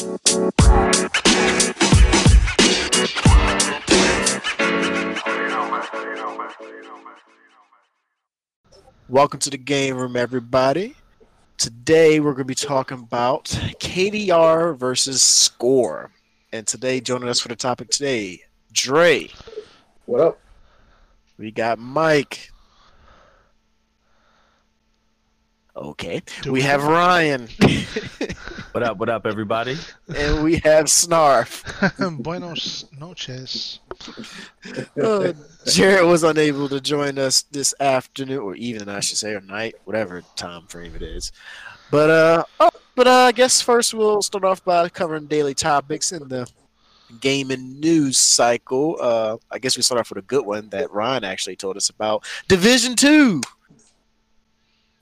Welcome to the game room, everybody. Today we're going to be talking about KDR versus Score. And today, joining us for the topic today, Dre. What up? We got Mike. Okay. We have Ryan. What up? What up, everybody? and we have Snarf. Buenos noches. Uh, Jared was unable to join us this afternoon, or evening, I should say, or night, whatever time frame it is. But uh, oh, but uh, I guess first we'll start off by covering daily topics in the gaming news cycle. Uh, I guess we start off with a good one that Ryan actually told us about. Division Two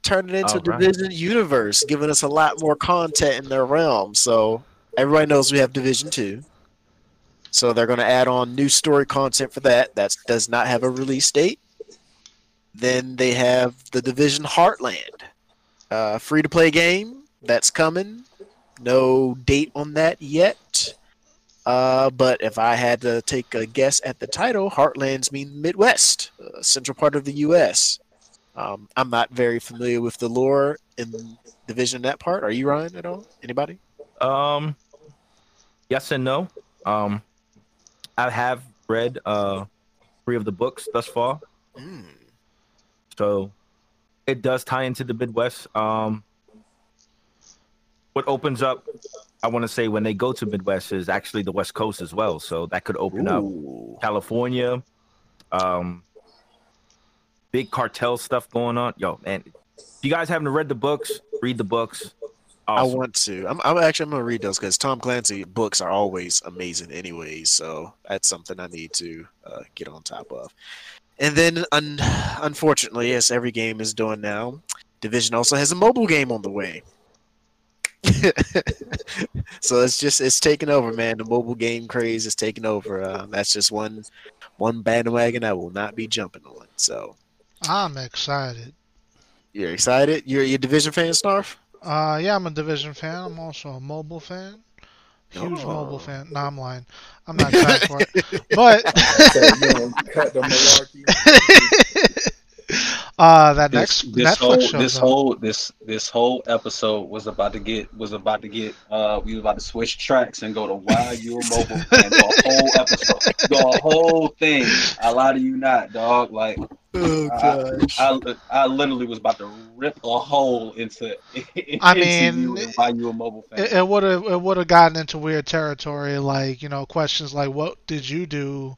turning into All right. Division Universe, giving us a lot more content in their realm. So everybody knows we have Division Two. So they're going to add on new story content for that. That does not have a release date. Then they have the Division Heartland, uh, free to play game that's coming. No date on that yet. Uh, but if I had to take a guess at the title, Heartlands mean Midwest, uh, central part of the U.S. Um, I'm not very familiar with the lore in Division that part. Are you Ryan at all? Anybody? Um, yes and no. Um, I have read uh three of the books thus far, Mm. so it does tie into the Midwest. Um, what opens up, I want to say, when they go to Midwest is actually the West Coast as well. So that could open up California. Um, big cartel stuff going on. Yo, man, if you guys haven't read the books, read the books. I want to. I'm, I'm actually I'm gonna read those because Tom Clancy books are always amazing, anyways. So that's something I need to uh, get on top of. And then, un- unfortunately, as every game is doing now, Division also has a mobile game on the way. so it's just it's taking over, man. The mobile game craze is taking over. Uh, that's just one one bandwagon I will not be jumping on. So I'm excited. you're excited? You're you a Division fan, Snarf? Uh, yeah, I'm a Division fan. I'm also a mobile fan. Huge Oh. mobile fan. No, I'm lying. I'm not excited for it. But So, you know, cut the malarkey. Uh, that this, next this Netflix whole show. this whole this this whole episode was about to get was about to get uh we was about to switch tracks and go to why you a mobile fan the whole episode the whole thing I lie to you not dog like Oh gosh. I I literally was about to rip a hole into, into I mean, you and why you a mobile fan it would have it would have gotten into weird territory, like you know questions like what did you do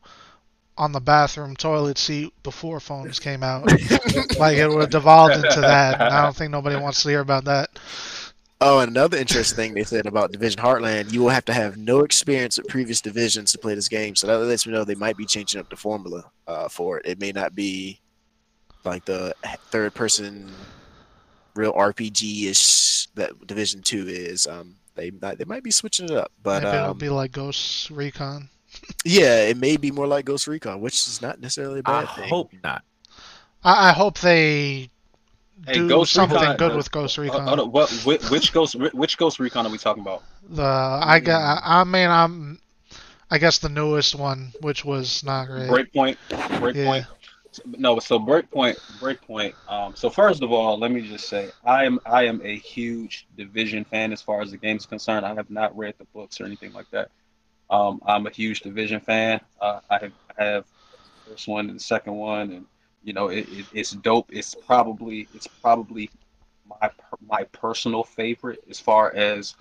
on the bathroom toilet seat before phones came out? like it would have devolved into that. And I don't think nobody wants to hear about that. Oh, and another interesting thing they said about Division Heartland, you will have to have no experience with previous divisions to play this game. So that lets me know they might be changing up the formula uh, for it. It may not be like the third person real RPG ish that Division Two is. Um, they might, they might be switching it up, but Maybe it'll um, be like Ghost Recon. Yeah, it may be more like Ghost Recon, which is not necessarily a bad thing. I hope not. I, I hope they Hey, do Ghost something Recon, good uh, with Ghost Uh, Recon. hold on, what which, which ghost which ghost recon are we talking about The I got I mean I'm I guess the newest one, which was not great. Breakpoint Breakpoint No, so Breakpoint, Breakpoint. Um, so first of all, let me just say, I am I am a huge Division fan as far as the game is concerned. I have not read the books or anything like that. Um, I'm a huge Division fan. Uh, I have I have the first one and the second one, and you know it, it, it's dope. It's probably it's probably my my personal favorite as far as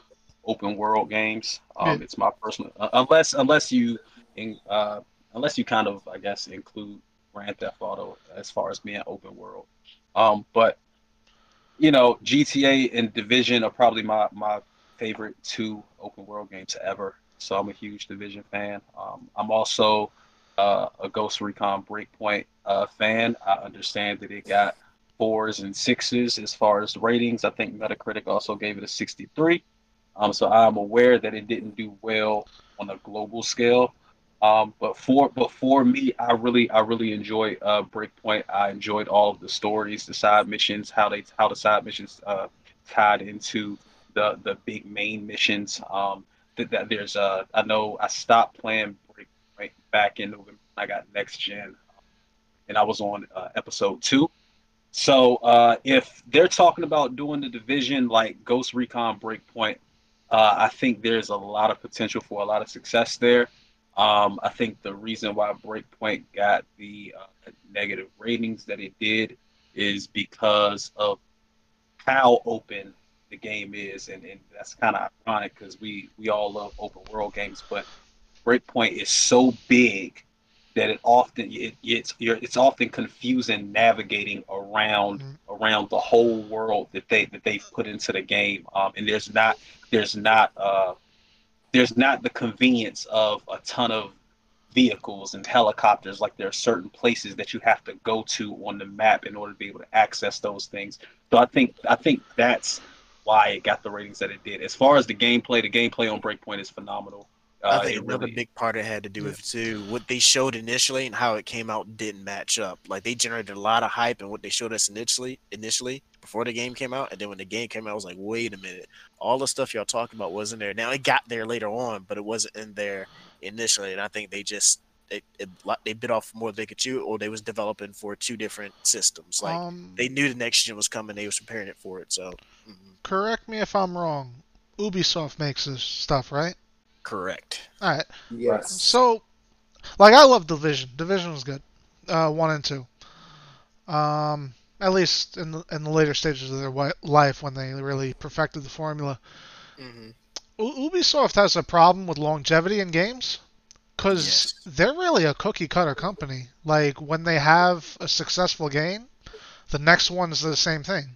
open world games. Um, It's my personal uh, unless unless you in, uh, unless you kind of I guess include Grand Theft Auto as far as being open world. Um, but you know, GTA and Division are probably my my favorite two open world games ever. So I'm a huge Division fan. Um, I'm also uh, a Ghost Recon Breakpoint uh, fan. I understand that it got fours and sixes as far as ratings. I think Metacritic also gave it a 63. Um, so I'm aware that it didn't do well on a global scale. Um, but for but for me, I really I really enjoy uh, Breakpoint. I enjoyed all of the stories, the side missions, how they how the side missions uh, tied into the the big main missions. Um, that, there's uh I know I stopped playing Breakpoint back in November. I got next gen, and I was on uh, episode two. So uh, if they're talking about doing the division like Ghost Recon Breakpoint, uh, I think there's a lot of potential for a lot of success there. Um, I think the reason why Breakpoint got the uh, negative ratings that it did is because of how open the game is, and, and that's kind of ironic because we we all love open world games, but Breakpoint is so big that it often it, it's it's often confusing navigating around mm-hmm. around the whole world that they that they've put into the game, um, and there's not there's not uh, there's not the convenience of a ton of vehicles and helicopters like there are certain places that you have to go to on the map in order to be able to access those things so i think i think that's why it got the ratings that it did as far as the gameplay the gameplay on breakpoint is phenomenal uh, I think another really, big part it had to do with too what they showed initially and how it came out didn't match up. Like they generated a lot of hype and what they showed us initially, initially before the game came out, and then when the game came out, I was like, wait a minute, all the stuff y'all talking about wasn't there. Now it got there later on, but it wasn't in there initially, and I think they just they it, they bit off more than they could chew, or they was developing for two different systems. Like um, they knew the next gen was coming, they was preparing it for it. So, mm-hmm. Correct me if I'm wrong. Ubisoft makes this stuff, right? Correct. All right. Yes. So, like, I love Division. Division was good. Uh, one and two. Um, at least in the in the later stages of their life when they really perfected the formula. Mm-hmm. Ubisoft has a problem with longevity in games because yes. they're really a cookie cutter company. Like when they have a successful game, the next one's the same thing.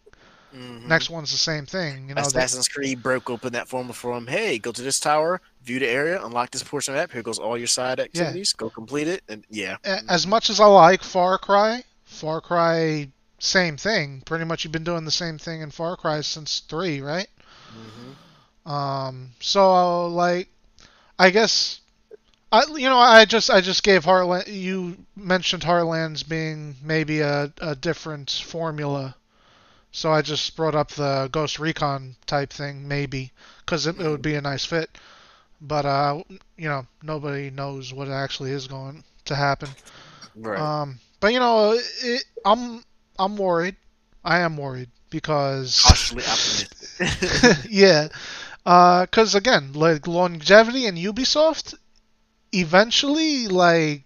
Mm-hmm. Next one's the same thing. You know, Assassin's Creed broke open that formula for them. Hey, go to this tower, view the area, unlock this portion of that. Here goes all your side activities. Yeah. Go complete it, and yeah. As much as I like Far Cry, Far Cry, same thing. Pretty much, you've been doing the same thing in Far Cry since three, right? Mm-hmm. Um. So, like, I guess I, you know, I just I just gave Heartland. You mentioned Heartlands being maybe a, a different formula so I just brought up the Ghost Recon type thing, maybe, because it, it, would be a nice fit. But uh, you know, nobody knows what actually is going to happen. Right. Um, but you know, it, I'm I'm worried. I am worried because yeah, because uh, again, like longevity and Ubisoft, eventually, like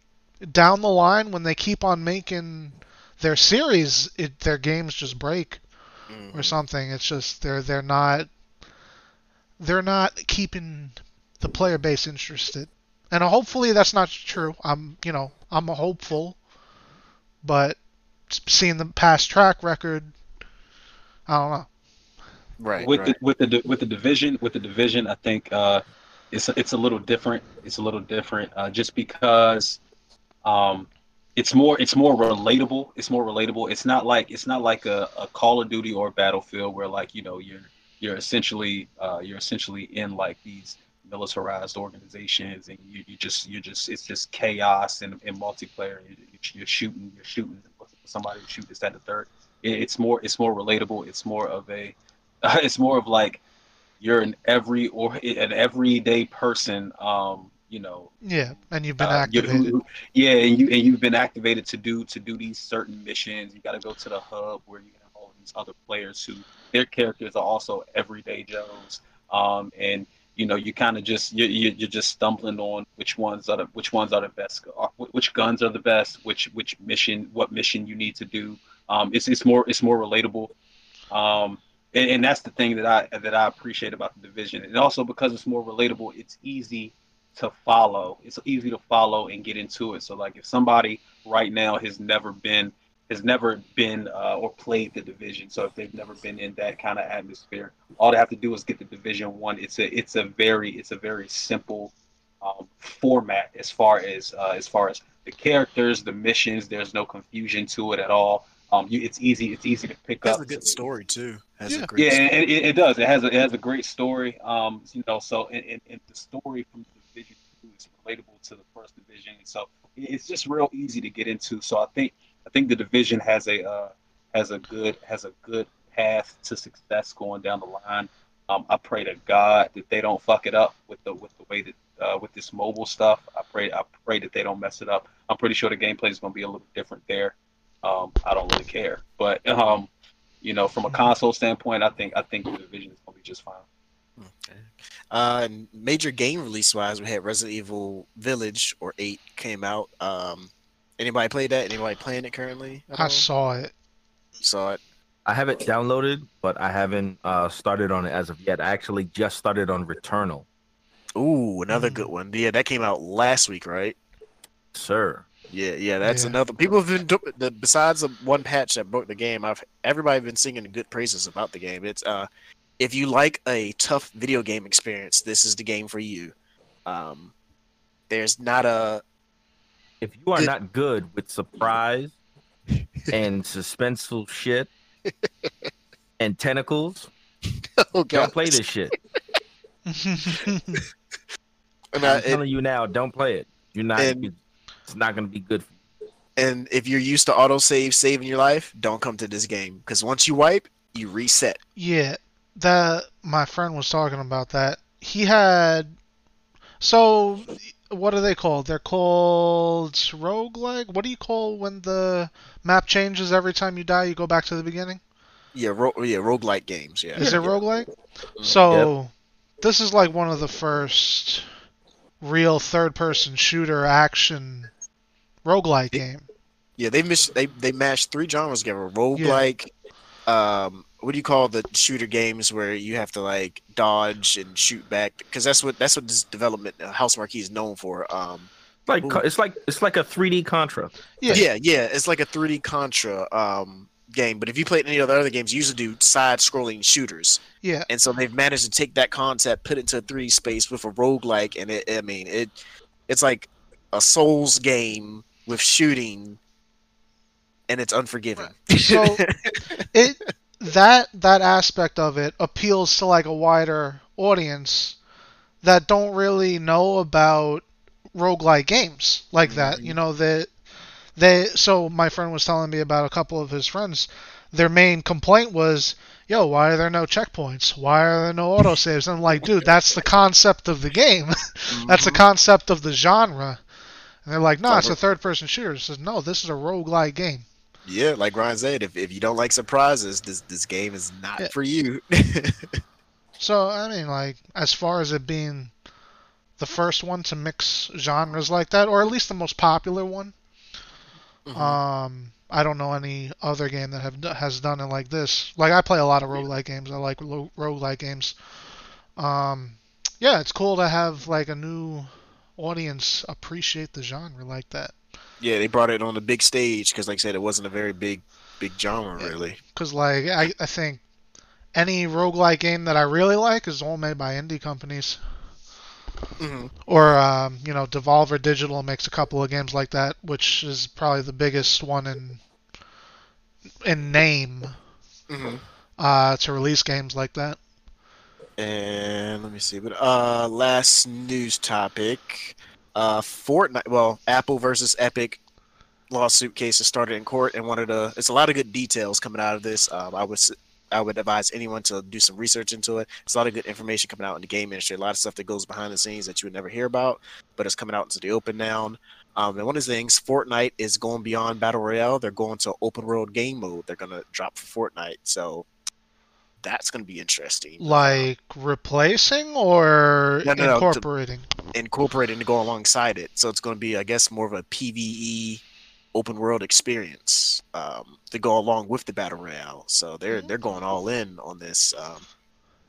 down the line, when they keep on making their series, it, their games just break mm-hmm. or something. It's just they're they're not they're not keeping the player base interested. And hopefully that's not true. I'm you know I'm a hopeful, but seeing the past track record, I don't know. Right. With right. the with the with the division with the division, I think uh, it's it's a little different. It's a little different uh, just because um, it's more it's more relatable. It's more relatable. It's not like it's not like a, a Call of Duty or Battlefield where like you know you're you're essentially uh, you're essentially in like these militarized organizations and you, you just you just it's just chaos and, and multiplayer. You, you're shooting you're shooting somebody shoot this that the third. It, it's more it's more relatable. It's more of a it's more of like you're an every or an everyday person um, you know yeah and you've been uh, activated. you, yeah and you and you've been activated to do to do these certain missions. You got to go to the hub where you have all these other players who their characters are also everyday joes. Um and you know you kind of just you, you you're just stumbling on which ones are the which ones are the best uh, which guns are the best which which mission what mission you need to do. Um it's it's more it's more relatable. Um and, and that's the thing that i that i appreciate about the division. And also because it's more relatable it's easy to follow. It's easy to follow and get into it. So like if somebody right now has never been has never been uh, or played the division, so if they've never been in that kind of atmosphere, all they have to do is get the division one. It's a it's a very it's a very simple um, format as far as uh, as far as the characters, the missions. There's no confusion to it at all. Um, you, it's easy. It's easy to pick it has up. Has a good story too. Has yeah, yeah, it, it, it, does. It has a, it has a great story. Um, you know, so and, and the story from Is relatable to the first division, so it's just real easy to get into. So I think I think the division has a uh, has a good has a good path to success going down the line. Um, I pray to God that they don't fuck it up with the with the way that uh, with this mobile stuff. I pray I pray that they don't mess it up. I'm pretty sure the gameplay is going to be a little different there. Um, I don't really care, but um, you know, from a console standpoint, I think I think the division is going to be just fine. Okay. Uh, major game release wise, we had Resident Evil Village or Eight came out. Um, anybody played that? Anybody playing it currently? at I all? saw it. saw it. I have it downloaded, but I haven't uh, started on it as of yet. I actually just started on Returnal, Ooh, another Mm. good one. Yeah, that came out last week, right? sir. Yeah, yeah, that's Yeah. another. People have been do- the, besides the one patch that broke the game. I've everybody been singing good praises about the game. It's uh, if you like a tough video game experience, this is the game for you. Um, there's not a If you are Did- not good with surprise and suspenseful shit and tentacles, oh don't play this shit. And, I'm it- telling you now, don't play it. You're not. And- it's not going to be good. For you. and if you're used to auto save saving your life, don't come to this game because once you wipe, you reset. Yeah, that my friend was talking about that. He had so what are they called? They're called roguelike. What do you call when the map changes every time you die? You go back to the beginning. Yeah, ro- yeah, roguelike games. Yeah, Is it roguelike? So this is like one of the first real third-person shooter action roguelike game. Yeah, they miss they they mashed three genres together: roguelike. Um, what do you call the shooter games where you have to like dodge and shoot back? Because that's what that's what this development uh, Housemarque is known for. Um, Like Ooh. it's like it's like a 3D Contra. Yeah. yeah, yeah, it's like a 3D Contra um game. But if you played any of the other games, you usually do side-scrolling shooters, Yeah, and so they've managed to take that concept, put it into a 3D space with a roguelike, and it. I mean, it it's like a Souls game with shooting, and it's unforgiving. So it that that aspect of it appeals to like a wider audience that don't really know about roguelike games like that. Mhm. You know that they so my friend was telling me about a couple of his friends. Their main complaint was, "Yo, why are there no checkpoints? Why are there no autosaves?" And I'm like, "Dude, that's the concept of the game. that's the Mhm. concept of the genre." And they're like, "No, Like it's a- a third-person shooter." It says, "No, this is a roguelike game." Yeah, like Ryan said, if, if you don't like surprises, this this game is not Yeah. for you. So I mean, like as far as it being the first one to mix genres like that, or at least the most popular one, Mhm. um, I don't know any other game that have has done it like this. Like I play a lot of roguelike games. I like ro- roguelike games. Um, yeah, it's cool to have like a new audience appreciate the genre like that. Yeah, they brought it on the big stage because, like I said, it wasn't a very big big genre Yeah. really. Cause like I, I think any roguelike game that I really like is all made by indie companies. hmm Or um, you know, Devolver Digital makes a couple of games like that, which is probably the biggest one in in name hmm uh, to release games like that. And let me see, but uh, last news topic, uh, Fortnite. Well, Apple versus Epic lawsuit case has started in court, and one of the it's a lot of good details coming out of this. Um, I would I would advise anyone to do some research into it. It's a lot of good information coming out in the game industry. A lot of stuff that goes behind the scenes that you would never hear about, but it's coming out into the open now. Um, and one of the things, Fortnite is going beyond battle royale. They're going to open world game mode. They're going to drop for Fortnite. So that's going to be interesting. Like replacing or No, no, no, to- incorporating. incorporating to go alongside it. So it's going to be, I guess, more of a PVE open world experience um, to go along with the battle royale. So they're they're going all in on this. Um,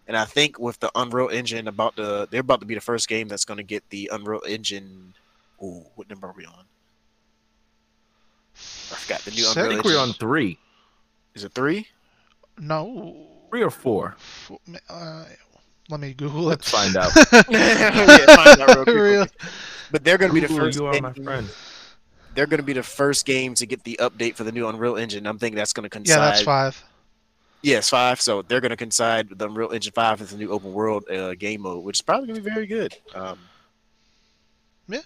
and I think with the Unreal Engine about to, they're about to be the first game that's going to get the Unreal Engine. Ooh, what number are we on? I forgot the new Six? I Unreal think we're on three, Is it three? No. Three or four. F- Uh, let me Google it. Let's find out. Yeah, find out real quick. But they're going to be the first. you are my game- friend. They're going to be the first game to get the update for the new Unreal Engine. I'm thinking that's going to coincide. Yeah, that's five. Yes, five. So they're going to coincide with the Unreal Engine five with the new open world uh, game mode, which is probably going to be very good. Um, Yeah.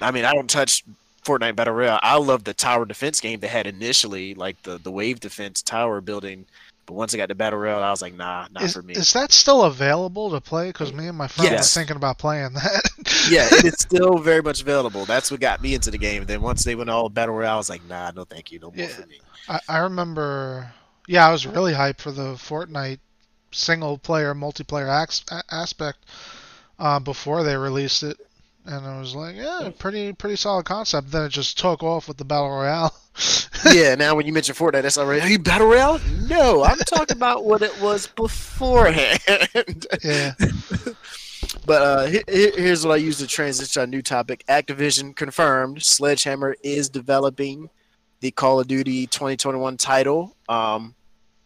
I mean, I don't touch Fortnite Battle Royale. I love the tower defense game they had initially, like the the wave defense tower building But once I got to battle royale, I was like, nah, not Is, for me. is that still available to play? Because me and my friend Yes. were thinking about playing that. yeah, it is still very much available. That's what got me into the game. Then once they went all battle royale, I was like, nah, no, thank you, no more Yeah. for me. I, I remember, yeah, I was really hyped for the Fortnite single player multiplayer ax- aspect uh, before they released it, and I was like, yeah, pretty pretty solid concept. Then it just took off with the battle royale. yeah, now when you mention Fortnite, that's already. Are you battle royale? No, I'm talking about what it was beforehand. yeah, But uh, he- he- here's what I use to transition to a new topic. Activision confirmed Sledgehammer is developing the Call of Duty 2021 title. Um,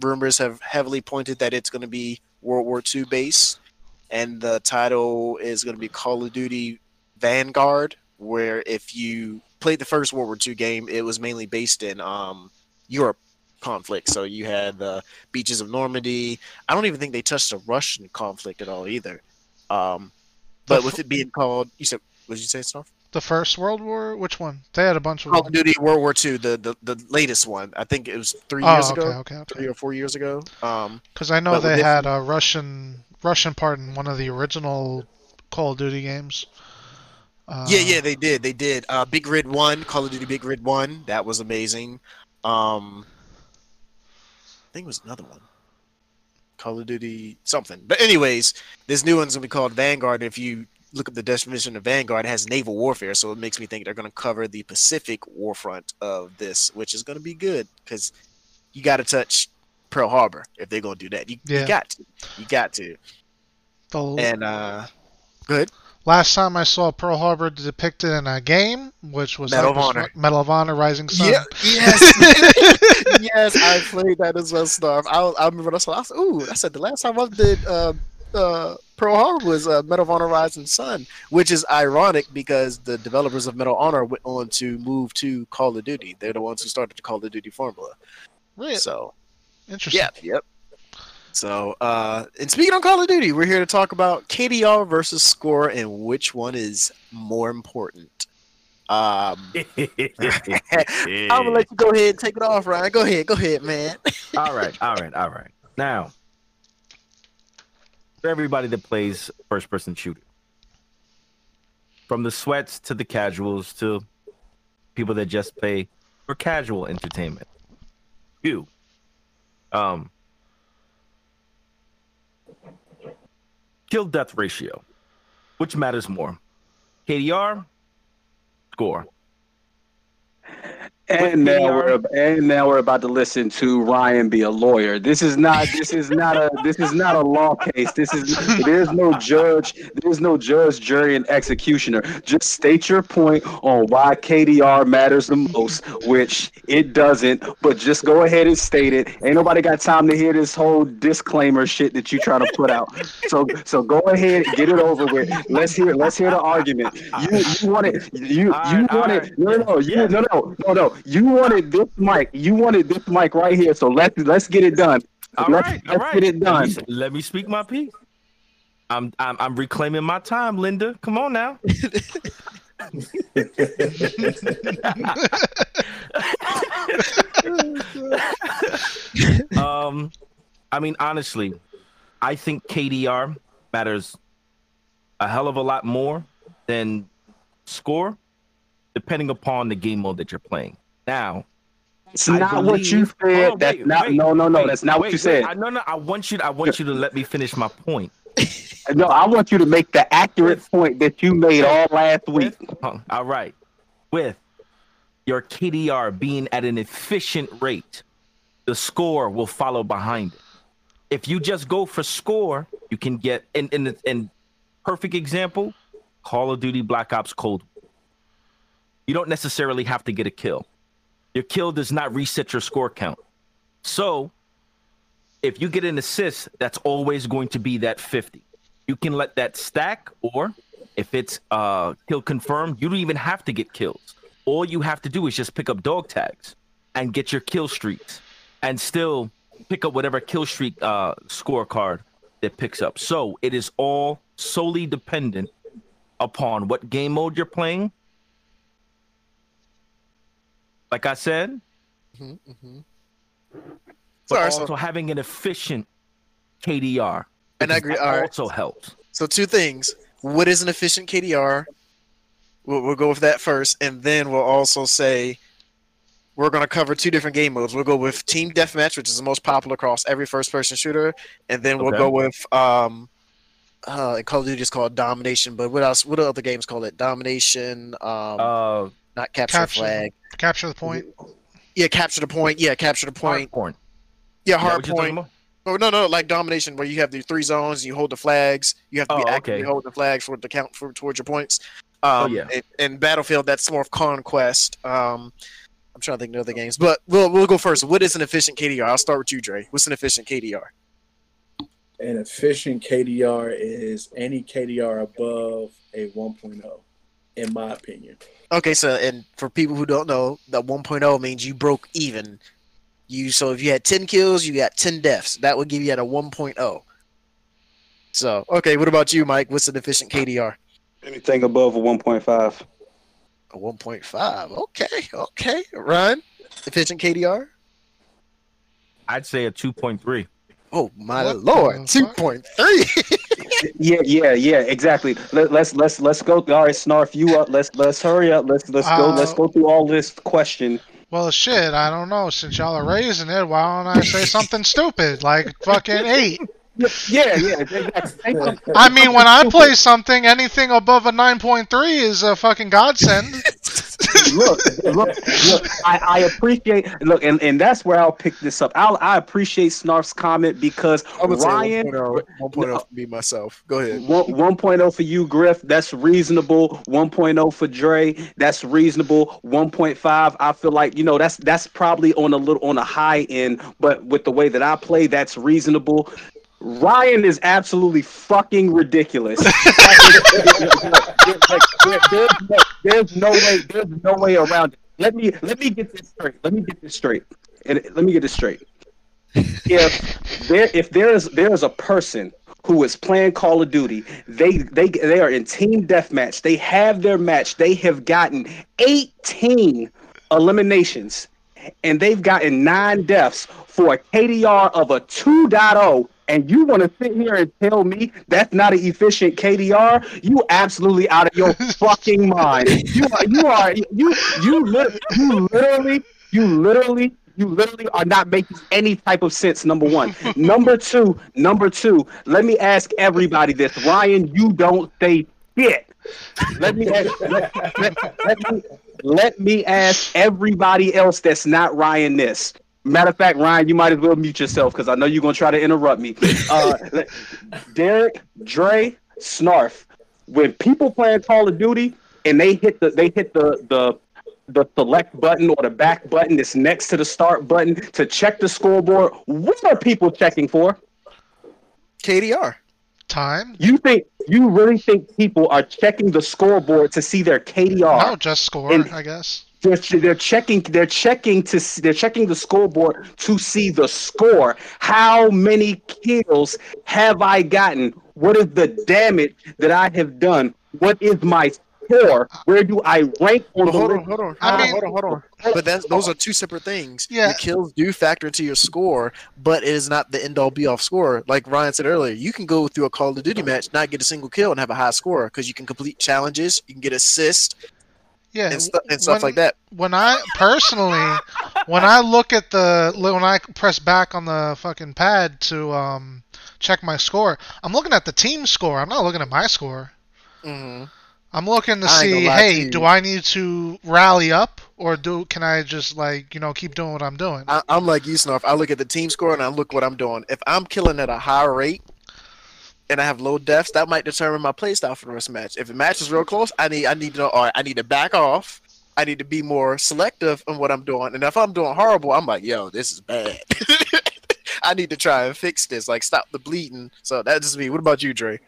rumors have heavily pointed that it's going to be World War II based, and the title is going to be Call of Duty Vanguard. Where if you played the first World War II game, it was mainly based in um, Europe conflict. So you had the beaches of Normandy. I don't even think they touched the Russian conflict at all either. Um, but with it being called, you said, what did you say, Snarf? the first World War. Which one? They had a bunch of. Call of Duty World War II, the, the the latest one. I think it was three Oh, years okay, ago, okay, okay. three or four years ago. Um, Because I know they had a Russian Russian part in one of the original Call of Duty games. Uh, yeah, yeah, they did, they did. Uh, Big Red One, Call of Duty Big Red One, that was amazing. Um, I think it was another one. Call of Duty something. But anyways, this new one's gonna be called Vanguard. If you look up the definition of Vanguard, it has naval warfare, so it makes me think they're gonna cover the Pacific warfront of this, which is gonna be good because you got to touch Pearl Harbor if they're gonna do that. You, Yeah. you got to, you got to. The And uh, good. Last time I saw Pearl Harbor depicted in a game, which was Medal of Honor. Medal of Honor Rising Sun. Yeah, yes, yes, I played that as well, Snarf. I, I remember when I saw. I was, ooh, I said the last time I did uh, uh, Pearl Harbor was uh, Medal of Honor Rising Sun, which is ironic because the developers of Medal of Honor went on to move to Call of Duty. They're the ones who started the Call of Duty formula. Really? So, Interesting. yep, yep. So, uh, and speaking on Call of Duty, we're here to talk about KDR versus Score and which one is more important. Um, I'm gonna let you go ahead and take it off, Ryan. Go ahead, go ahead, man. all right, all right, all right. Now, for everybody that plays first person shooter, from the sweats to the casuals to people that just play for casual entertainment, you, um, kill death ratio, which matters more, KDR, score. And now we're and now we're about to listen to Ryan be a lawyer. This is not this is not a this is not a law case. This is there's no judge, there's no judge, jury, and executioner. Just state your point on why KDR matters the most, which it doesn't. But just go ahead and state it. Ain't nobody got time to hear this whole disclaimer shit that you trying to put out. So so go ahead, and get it over with. Let's hear let's hear the argument. You you it. you you wanted alright. no no no you Yeah. no no no no you wanted this mic you wanted this mic right here so let's let's get it done All let's, right, let's right. get it Let me, let me speak my piece. I'm, I'm I'm reclaiming my time, Linda. Come on now. um, I mean, honestly, I think KDR matters a hell of a lot more than score, depending upon the game mode that you're playing. Now, it's I not what you said on, that's wait, not wait, no no no wait, that's not what you said. I, no, no. I want you. To, I want you to let me finish my point. no i want you to make the accurate point that you made all last week All right. With your KDR being at an efficient rate, the score will follow behind it. If you just go for score, you can get in in in perfect example, Call of Duty Black Ops Cold. You don't necessarily have to get a kill. Your kill does not reset your score count. So, if you get an assist, that's always going to be that 50. You can let that stack, or if it's uh kill confirmed, you don't even have to get kills. All you have to do is just pick up dog tags and get your kill streaks, and still pick up whatever kill streak uh scorecard that picks up. So it is all solely dependent upon what game mode you're playing. Like I said, Mm-hmm, but Sorry, so- also having an efficient KDR. And I agree. that All right. Also helps. So two things. What is an efficient KDR? We'll, we'll go with that first, and then we'll also say we're going to cover two different game modes. We'll go with Team Deathmatch, which is the most popular across every first-person shooter, and then we'll Okay. go with um, uh, in Call of Duty is called Domination. But what else? What other games call it? Domination. Um, Uh, not capture, Capture. flag. Capture the point. Yeah, capture the point. Yeah, capture the point. Hard point. Yeah, hard what point. about? Oh no, no, like domination, where you have the three zones, you hold the flags, you have to be Oh, actively okay. holding the flags for it to count for towards your points. Um, Oh, yeah. In, in Battlefield, that's more of conquest. Um, I'm trying to think of other games, but we'll we'll go first. What is an efficient KDR? I'll start with you, Dre. What's an efficient KDR? An efficient KDR is any KDR above a 1.0, in my opinion. Okay, so and for people who don't know, that 1.0 means you broke even. You so if you had 10 kills, you got 10 deaths. That would give you at a 1.0. So okay, what about you, Mike? What's an efficient KDR? Anything above a 1.5. A 1.5. Okay, okay. Ryan, efficient KDR? I'd say a 2.3. Oh my What lord, 2.3. Yeah, yeah, yeah, exactly. Let, let's let's let's go. All right, Snarf, you up? Let's let's hurry up. Let's let's go. Uh, Let's go through all this question. Well, shit, I don't know. Since y'all are raising it, why don't I say something stupid like fucking eight? Yeah, yeah, exactly. I mean, when I play something, anything above a 9.3 is a fucking godsend. Look, look, look. I, I appreciate look, and, and that's where I'll pick this up. I'll, I appreciate Snarf's comment because Ryan. say 1.0, 1.0 for me myself. Go ahead. One, 1.0 for you, Griff. That's reasonable. 1.0 for Dre. That's reasonable. 1.5. I feel like you know that's that's probably on a little on a high end, but with the way that I play, that's reasonable. Ryan is absolutely fucking ridiculous. There's, no, there's no way. There's no way around it. Let me let me get this straight. Let me get this straight. And let me get this straight. If there if there is there is a person who is playing Call of Duty, they they they are in team deathmatch. They have their match. They have gotten 18 eliminations, and they've gotten nine deaths for a KDR of a 2.0. And you want to sit here and tell me that's not an efficient KDR? You absolutely out of your fucking mind. You are you are you you you literally you literally you literally are not making any type of sense number one number two number two let me ask everybody this ryan you don't say shit let me ask, let, let, let me let me ask everybody else that's not ryan this matter of fact ryan you might as well mute yourself because i know you're going to try to interrupt me uh, derek dre snarf when people playing call of duty and they hit the they hit the the the select button or the back button that's next to the start button to check the scoreboard. What are people checking for? KDR. Time? You think you really think people are checking the scoreboard to see their KDR? No, just score, And- I guess. They're, they're checking they're checking to s- they're checking the scoreboard to see the score. How many kills have I gotten? What is the damage that I have done? What is my score? Where do I rank on But the hold on, hold on, I hold on, mean- hold on, hold on. But that's those are two separate things. Yeah. Your kills do factor into your score, but it is not the end all be all score. Like Ryan said earlier, you can go through a Call of Duty match, not get a single kill, and have a high score because you can complete challenges, you can get assists Yeah, and, stu- and stuff when- like that. when I personally, when I look at the when I press back on the fucking pad to um check my score, I'm looking at the team score. I'm not looking at my score. hmm I'm looking to see, hey, do I need to rally up or do can I just like you know keep doing what I'm doing? I, I'm like you, Snarf. I look at the team score and I look what I'm doing. If I'm killing at a high rate and I have low deaths, that might determine my play style for the rest of the match. If the match is real close, I need I need to know. All right, I need to back off. I need to be more selective in what I'm doing. And if I'm doing horrible, I'm like, yo, this is bad. I need to try and fix this. Like, stop the bleeding. So that's just me. What about you, Dre?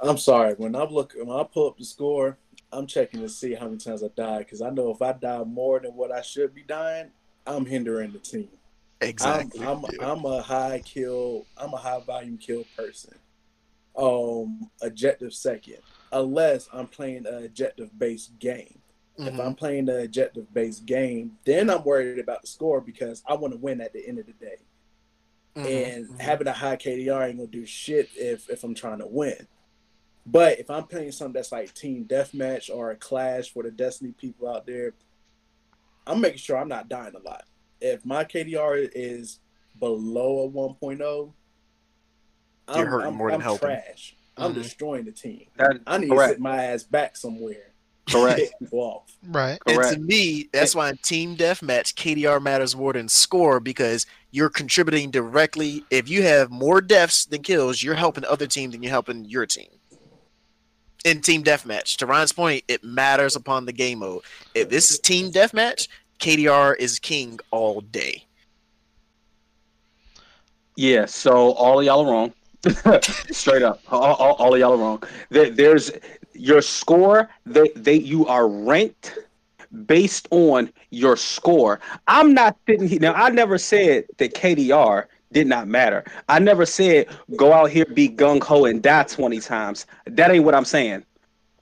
I'm sorry. When I'm looking, when I pull up the score, I'm checking to see how many times I died because I know if I die more than what I should be dying, I'm hindering the team. Exactly. I'm, I'm. I'm a high kill. I'm a high volume kill person. Um, objective second, unless I'm playing an objective based game. If Mhm. I'm playing the objective based game, then I'm worried about the score because I want to win at the end of the day. Mhm. And Mhm. having a high KDR ain't gonna do shit if if I'm trying to win. But if I'm playing something that's like team deathmatch or a clash for the Destiny people out there, I'm making sure I'm not dying a lot. If my KDR is below a 1.0, I'm, You're hurting I'm, more than I'm helping. trash. I'm Mhm. destroying the team. That, I need to correct. sit my ass back somewhere. Correct. Pick off. Right. And Correct. to me, that's why in team deathmatch, KDR matters more than score because you're contributing directly. If you have more deaths than kills, you're helping the other team than you're helping your team. In team deathmatch, to Ryan's point, it matters upon the game mode. If this is team deathmatch, KDR is king all day. Yeah, so all of y'all are wrong. Straight up, all, all, all of y'all are wrong. There, there's your score. They, they, you are ranked based on your score. I'm not sitting here now. I never said that KDR did not matter. I never said go out here, be gung ho, and die 20 times. That ain't what I'm saying.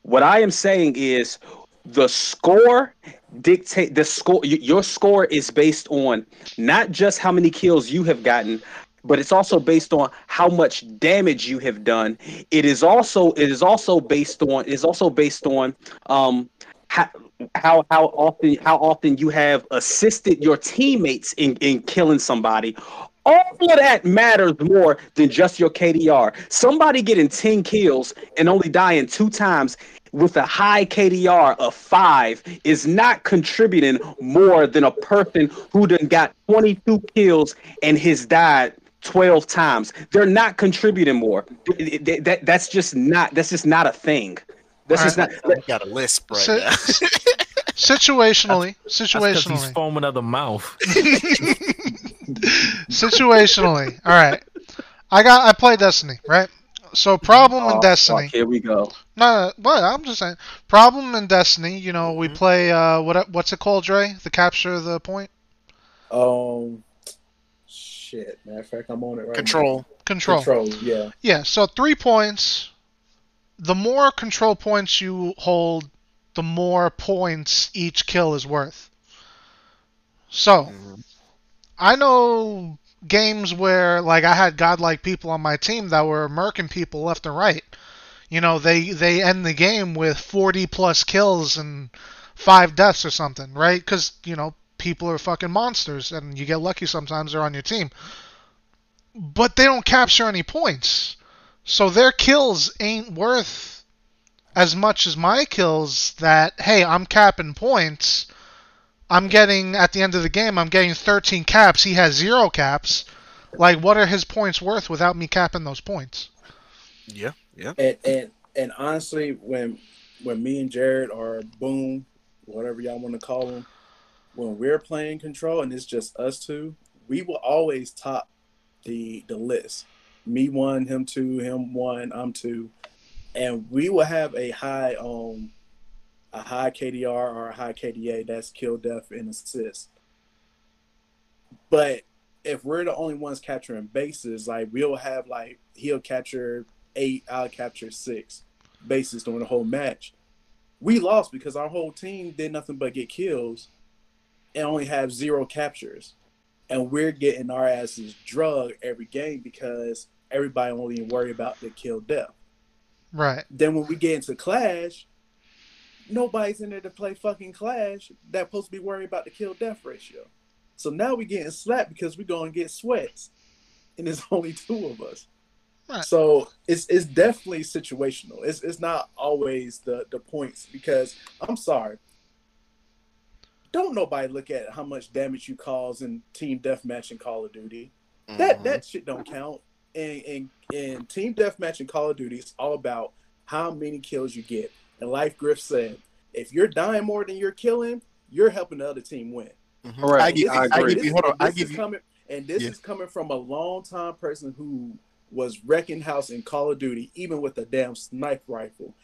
What I am saying is the score dictate the score. Your score is based on not just how many kills you have gotten, but it's also based on how much damage you have done. It is also it is also based on it is also based on um how how how often how often you have assisted your teammates in in killing somebody. All of that matters more than just your KDR. Somebody getting 10 kills and only dying two times with a high KDR of five is not contributing more than a person who done got 22 kills and has died 12 times. They're not contributing more. Th- th- that- that's just not that's just not a thing. That's just not You got a lisp right So- now. Situationally, That's because he's situationally, foaming at the mouth. situationally. All right, I got I play Destiny, right? So problem in Oh, Destiny. fuck, here we go. No, what I'm just saying. Problem in Destiny. You know, we Mhm. play uh, what what's it called, Dre? The capture the point Um, shit. Matter of fact, I'm on it right Control. now. control. Control. Control. Yeah. Yeah. So three points. The more control points you hold, the more points each kill is worth. So Mhm. I know games where like I had godlike people on my team that were murking people left and right. You know, they they end the game with 40 plus kills and five deaths or something, right? Cuz you know, people are fucking monsters and you get lucky sometimes they're on your team. But they don't capture any points. So their kills ain't worth as much as my kills that hey, I'm capping points. I'm getting at the end of the game, I'm getting 13 caps. He has zero caps. Like, what are his points worth without me capping those points? Yeah, yeah. And and and honestly, when when me and Jared or Boom, whatever y'all want to call him, when we're playing control and it's just us two, we will always top the the list. Me one, him two, him one, I'm two, and we will have a high um a high KDR or a high KDA. That's kill, death, and assist. But if we're the only ones capturing bases, like we'll have like he'll capture eight, I'll capture six bases during the whole match. We lost because our whole team did nothing but get kills and only have zero captures. And we're getting our asses drugged every game because everybody only worry about the kill death. Right. Then when we get into Clash, nobody's in there to play fucking Clash that's supposed to be worried about the kill death ratio. So now we're getting slapped because we're going to get sweats. And there's only two of us. Right. So it's it's definitely situational. It's it's not always the the points because I'm sorry. Don't nobody look at how much damage you cause in team deathmatch in Call of Duty. That Mhm. that shit don't count. And in, in team deathmatch in Call of Duty, it's all about how many kills you get. And Life Griff said, if you're dying more than you're killing, you're helping the other team win. Mhm. Correct. I give, I I agree. give you. Hold on. and I this give is you. coming, and this Yeah. is coming from a long time person who was wrecking house in Call of Duty, even with a damn sniper rifle.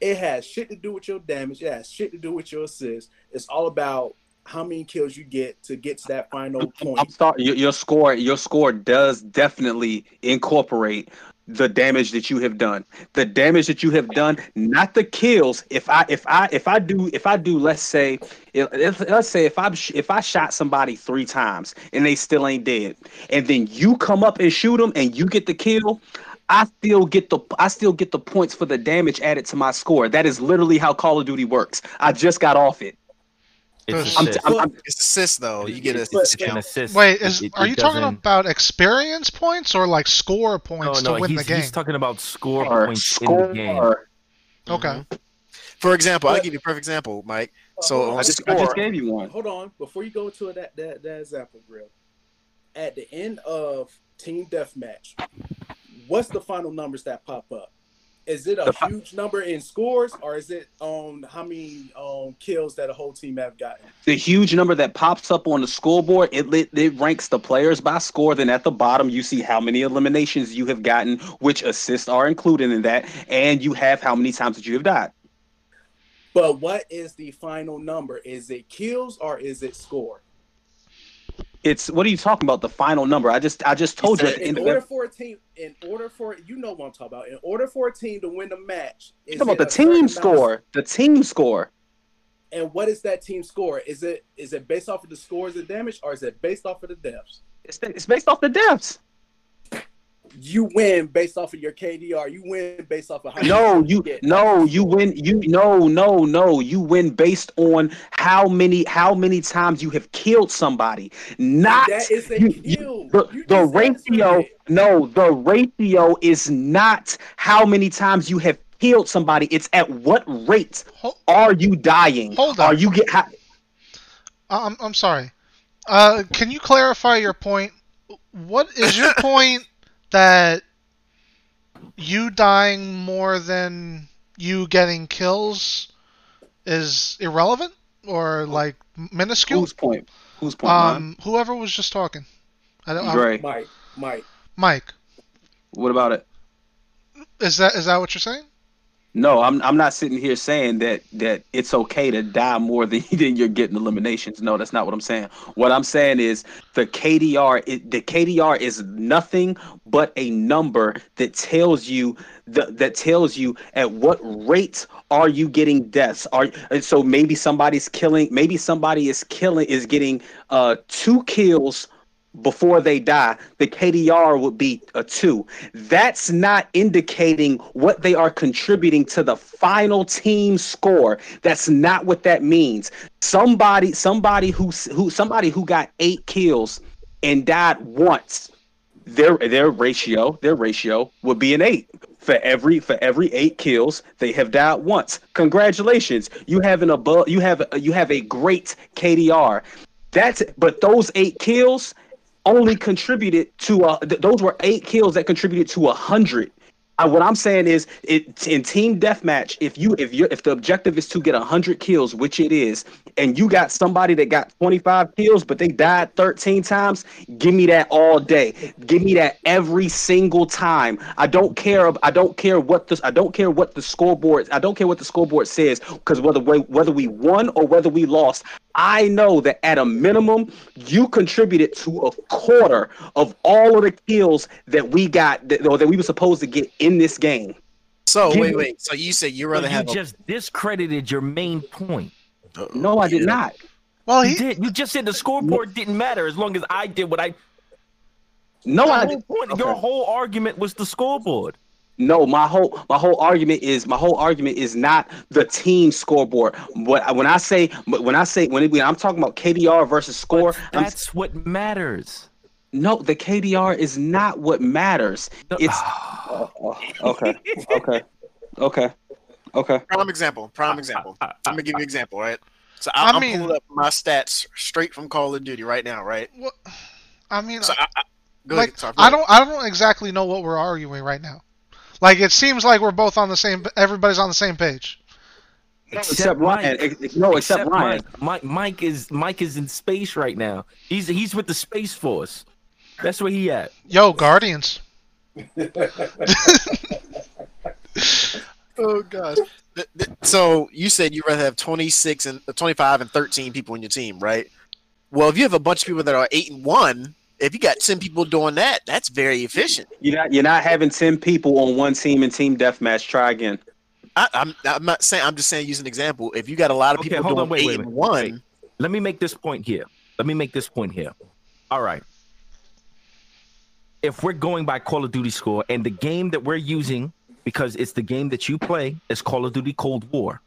It has shit to do with your damage. It has shit to do with your assist. It's all about how many kills you get to get to that final point. I'm point. sorry. Your, your score, your score does definitely incorporate the damage that you have done. The damage that you have done, not the kills. If I if I if I do if I do let's say if, let's say if I if I shot somebody 3 times and they still ain't dead and then you come up and shoot them and you get the kill, I still get the I still get the points for the damage added to my score. That is literally how Call of Duty works. I just got off it. It's I'm, assist. I'm, I'm, It's assist though. You get a It's- it's an assist. Wait, It- is it- are you talking about experience points or like score points no, to win the game? he's talking about score or points in the game. score. okay. For example, I'll give you a perfect example, Mike. Uh, So hold on, on I just, I just gave you one. hold on before you go to that that, that example grill at the end of team deathmatch what's the final numbers that pop up is it a The huge number in scores or is it on how many um kills that a whole team have gotten The huge number that pops up on the scoreboard, it lit, it ranks the players by score. Then at the bottom, you see how many eliminations you have gotten, which assists are included in that, and you have how many times that you have died. but what is the final number is it kills or is it score It's what are you talking about? The final number? I just I just told you. The in of order for a team in order for you know what i'm talking about in order for a team to win the match is about the team of- score. The team score. and what is that team score is it is it based off of the scores and damage or is it based off of the deaths It's, it's based off the deaths. You win based off of your KDR. You win based off of how No, many you get. no, you win. You no, no, no. You win based on how many how many times you have killed somebody. Not That is a you- kill. you- the, the ratio. No, the ratio is not how many times you have killed somebody. It's at what rate Hold, are you dying? Hold on. Are on. you get? How, I'm I'm sorry. Uh, can you clarify your point? What is your point that you dying more than you getting kills is irrelevant or like minuscule? whose point? Whose point? Um, whoever was just talking. I don't. I'm- Mike, Mike. Mike, What about it? is that is that what you're saying? No, I'm I'm not sitting here saying that that it's okay to die more than, than you're getting eliminations. No, that's not what I'm saying. What I'm saying is the KDR it, the KDR is nothing but a number that tells you the, that tells you at what rate are you getting deaths. Are so maybe somebody's killing maybe somebody is killing is getting uh two kills before they die, the KDR would be a two. That's not indicating what they are contributing to the final team score. That's not what that means. Somebody, somebody who who somebody who got eight kills and died once, their their ratio, their ratio would be an eight. For every for every eight kills, they have died once. Congratulations, you have an above you have you have a great KDR. That's but those eight kills only contributed to uh th- those were eight kills that contributed to a hundred. Uh, what I'm saying is, it in team deathmatch, if you if you if the objective is to get hundred kills, which it is, and you got somebody that got 25 kills, but they died 13 times, give me that all day. Give me that every single time. I don't care. I don't care what this. I don't care what the scoreboard. I don't care what the scoreboard says, because whether we, whether we won or whether we lost, I know that at a minimum, you contributed to a quarter of all of the kills that we got that, or that we were supposed to get in this game. So Give wait, me- wait. So you said you So rather you have just discredited your main point. a, No, I did not. Well, You he did. You just said the scoreboard didn't matter as long as I did what I. No, I Your did. whole, point, your whole argument was the scoreboard. No, my whole my whole argument is my whole argument is not the team scoreboard. What when I say when I say when, when I'm talking about KDR versus score, But I'm, that's what matters. No, the KDR is not what matters. It's oh, okay, okay, okay, okay. prime example. Prime example. I- I- I'm gonna give you an ah. example, right? So I I, I'm mean- pulling up my stats straight from Call of Duty right now, right? What, I mean, So I, I, go like ahead, sorry, go I don't I don't exactly know what we're arguing right now. Like it seems like we're both on the same. Everybody's on the same page. Except Ryan. ex- ex- No, except Ryan. Mike. Mike. Mike is Mike is in space right now. He's he's with the space force. That's where he at. Yo, Guardians. Oh gosh. Th- th- So you said you'd rather have 26 and uh, 25 and 13 people in your team, right? Well, if you have a bunch of people that are eight and one, if you got ten people doing that, that's very efficient. You're not you're not having ten people on one team in team deathmatch. Try again. I, I'm I'm not saying I'm just saying use an example. If you got a lot of Okay, people hold doing on, wait, eight wait, and wait, one. Let me make this point here. Let me make this point here. All right. If we're going by Call of Duty score and the game that we're using, because it's the game that you play, is Call of Duty Cold War.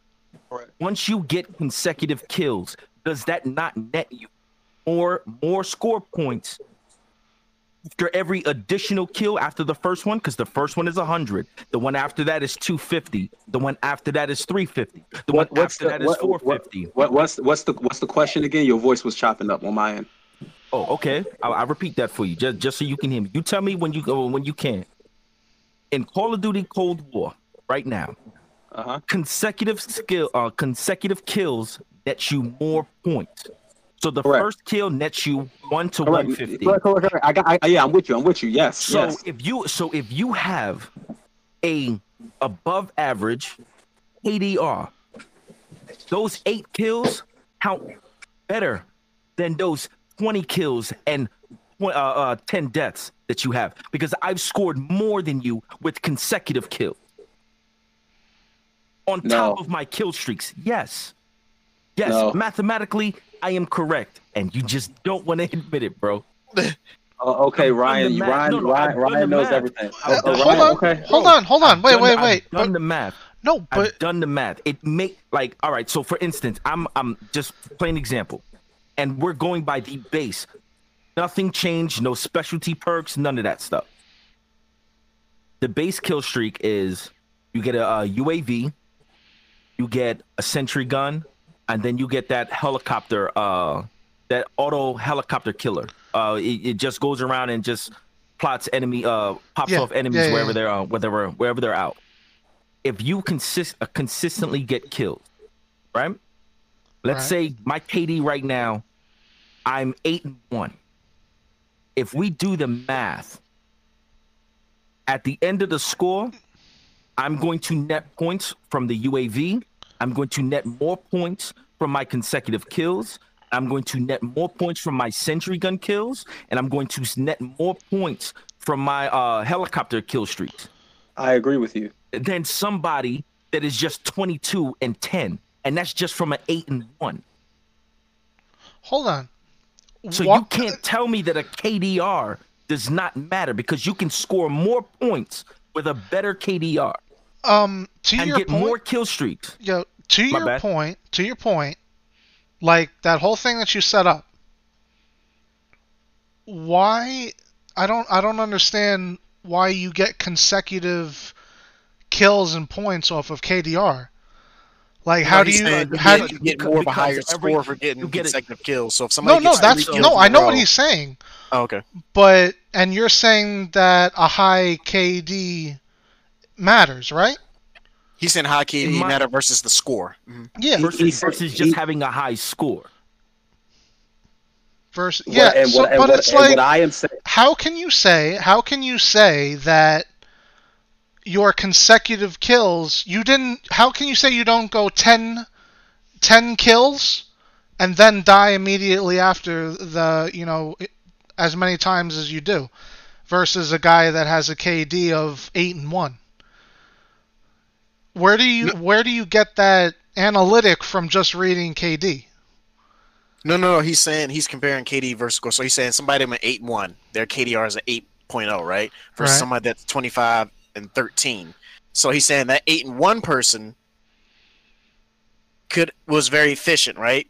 Correct. Once you get consecutive kills, does that not net you more more score points after every additional kill after the first one? Because the first one is 100. The one after that is 250. The one after that is 350. The What- one what's after the- that is what- what- 450. What what's what's the what's the question again? Your voice was chopping up on my end. Oh, okay. I'll, I'll repeat that for you, just just so you can hear me. You tell me when you go when you can. In Call of Duty Cold War, right now, Uh huh. consecutive skill, uh, consecutive kills nets you more points. So the Correct. first kill nets you one to one fifty. Correct, correct, correct. I got. I, yeah, I'm with you. I'm with you. Yes. So yes. if you so if you have a above average ADR, those eight kills count better than those 20 kills and uh, uh, 10 deaths that you have because I've scored more than you with consecutive kills. On No. top of my kill streaks. Yes. Yes, No. mathematically, I am correct. And you just don't want to admit it, bro. Oh, okay, Ryan. Ryan. No, no, Ryan. Ryan knows math. everything. I've Oh, hold Ryan, on, Okay. hold on, hold on. Wait, done- wait, wait. I've done But- the math. no, I've but done the math. It make like all right. So for instance, I'm I'm just plain example, and we're going by the base. Nothing changed. No specialty perks. None of that stuff. The base kill streak is you get a, uh UAV, you get a sentry gun, and then you get that helicopter, uh, that auto helicopter killer. Uh, it, it just goes around and just plots enemy, uh, pops Yeah, off enemies yeah, yeah, wherever they're, uh, wherever wherever they're out if you consist uh, consistently get killed, right? Let's Right. say my KD right now, I'm eight and one. If we do the math, at the end of the score, I'm going to net points from the UAV. I'm going to net more points from my consecutive kills. I'm going to net more points from my sentry gun kills, and I'm going to net more points from my uh, helicopter kill streaks I agree with you. than somebody that is just 22 and 10 and that's just from an 8 and 1 hold on. So Wha- you can't tell me that a KDR does not matter because you can score more points with a better KDR Um, to and your get point, more kill streaks yo, to My your bad. point, to your point, like that whole thing that you set up. Why? I don't. I don't understand why you get consecutive kills and points off of KDR. Like, how do you? saying How you do get, you? get more of a higher every- score for getting you get it- consecutive kills. So if somebody No, no, that's kills no. I I a know what he's saying, Oh, okay. but and you're saying that a high KD matters, right? He's saying high KD In my- matter versus the score. Mhm. Yeah. Versus, versus just he- having a high score Versus, What- yeah. and so, what, and but what, it's and like what I am saying. how can you say how can you say that your consecutive kills you didn't how can you say you don't go 10 10 kills and then die immediately after the you know as many times as you do versus a guy that has a KD of 8 and 1 where do you where do you get that analytic from just reading KD No, no, no. He's saying he's comparing KD versus score. So he's saying somebody with eight and one, their KDR is an 8.0, right? Versus Right. somebody that's 25 and 13. So he's saying that eight and one person could was very efficient, right?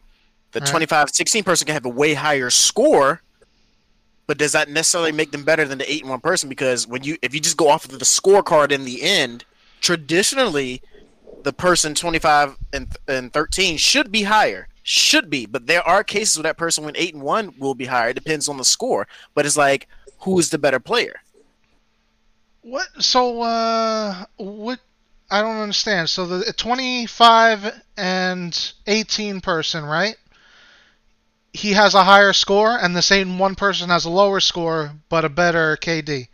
The Right. 25 16 person can have a way higher score, but does that necessarily make them better than the eight and one person? Because when you if you just go off of the scorecard in the end, traditionally the person 25 and, and 13 should be higher should be but there are cases where that person when 8 and 1 will be higher it depends on the score but it's like who is the better player What? So, uh, what? I don't understand. So the 25 and 18 person, right? He has a higher score, and the same one person has a lower score but a better KD.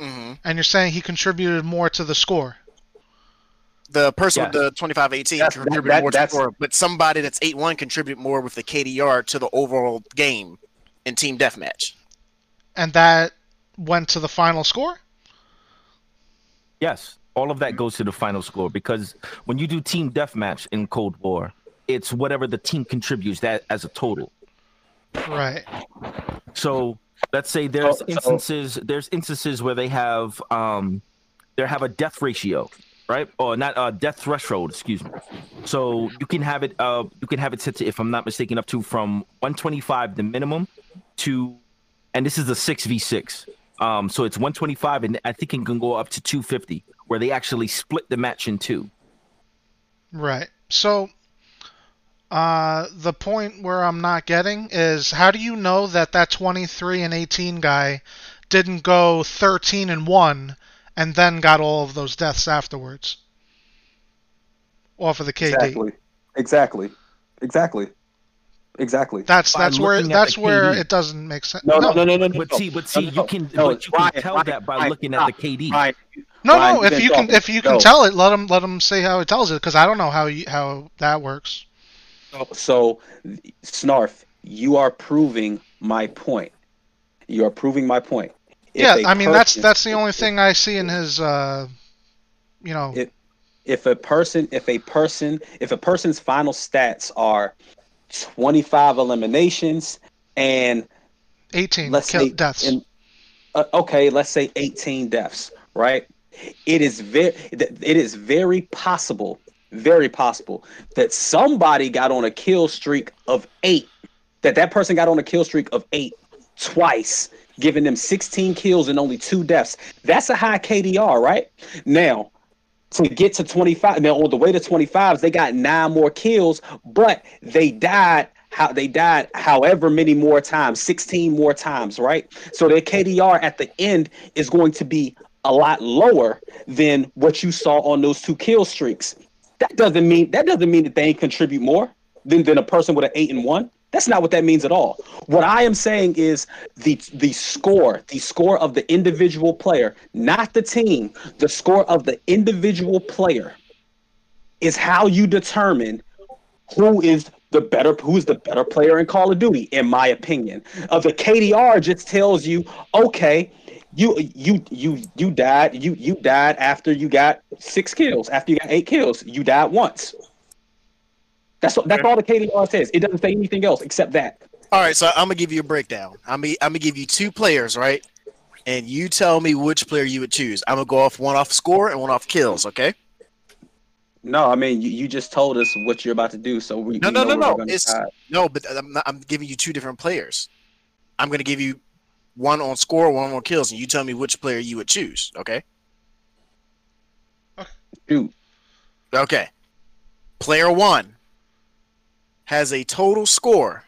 hmm And you're saying he contributed more to the score. the person Yes. with the 25 18 That's- contributed that- more to the that's- score but somebody that's 8 1 contribute more with the KDR to the overall game in team deathmatch and that went to the final score. Yes, all of that goes to the final score because when you do team deathmatch in Cold War, it's whatever the team contributes that as a total. Right. So let's say there's So- so- instances there's instances where they have um they have a death ratio, right? Or not a death threshold, excuse me. So you can have it uh you can have it set to if I'm not mistaken up to from 125 the minimum to and this is the 6v6. Um so it's 125 and I think it can go up to 250 where they actually split the match in two. Right. So, uh, the point where I'm not getting is how do you know that that 23 and 18 guy didn't go 13 and 1 and then got all of those deaths afterwards? Off of the KD. Exactly. Exactly. Exactly. Exactly. That's By that's where that's where KD. it doesn't make sense. No, no, no, no, no. no, But see, but see, No, you can no, but you Ryan, can tell Ryan, that by Ryan, looking stop. at the KD. Ryan, No, Ryan, no. If you can, if you can tell it, let him let him say how it tells it, because I don't know how you, how that works. So, Snarf, you are proving my point. You are proving my point. If yeah, a I mean that's person- that's the only thing I see in his, uh, you know, It- If a person, if a person, if a person's final stats are 25 eliminations and 18 let's say deaths. in- uh, okay, let's say 18 deaths, right? It is very, it is very possible, very possible that somebody got on a kill streak of eight, that that person got on a kill streak of eight twice, giving them 16 kills and only two deaths. That's a high KDR, right? Now, to get to 25, now on the way to 25s, they got nine more kills, but they died how they died however many more times 16 more times right? So their kdr at the end is going to be a lot lower than what you saw on those two kill streaks. That doesn't mean that doesn't mean that they contribute more than, than a person with an eight and one that's not what that means at all what i am saying is the the score the score of the individual player not the team the score of the individual player is how you determine who is the better who's the better player in Call of Duty, in my opinion. Of the KDR just tells you, okay, you you you you died, you you died after you got six kills, after you got eight kills, you died once. That's what that's all the KDR says. It doesn't say anything else except that. All right, so I'm gonna give you a breakdown. I'm gonna, I'm gonna give you two players, right? And you tell me which player you would choose. I'm gonna go off one off score and one off kills. Okay? No, I mean you, you just told us what you're about to do, so we No, we no, know no, no. It's decide. no, but I'm, not, I'm giving you two different players. I'm gonna give you one on score, one on kills, and you tell me which player you would choose. Okay? Shoot. Okay. Player one has a total score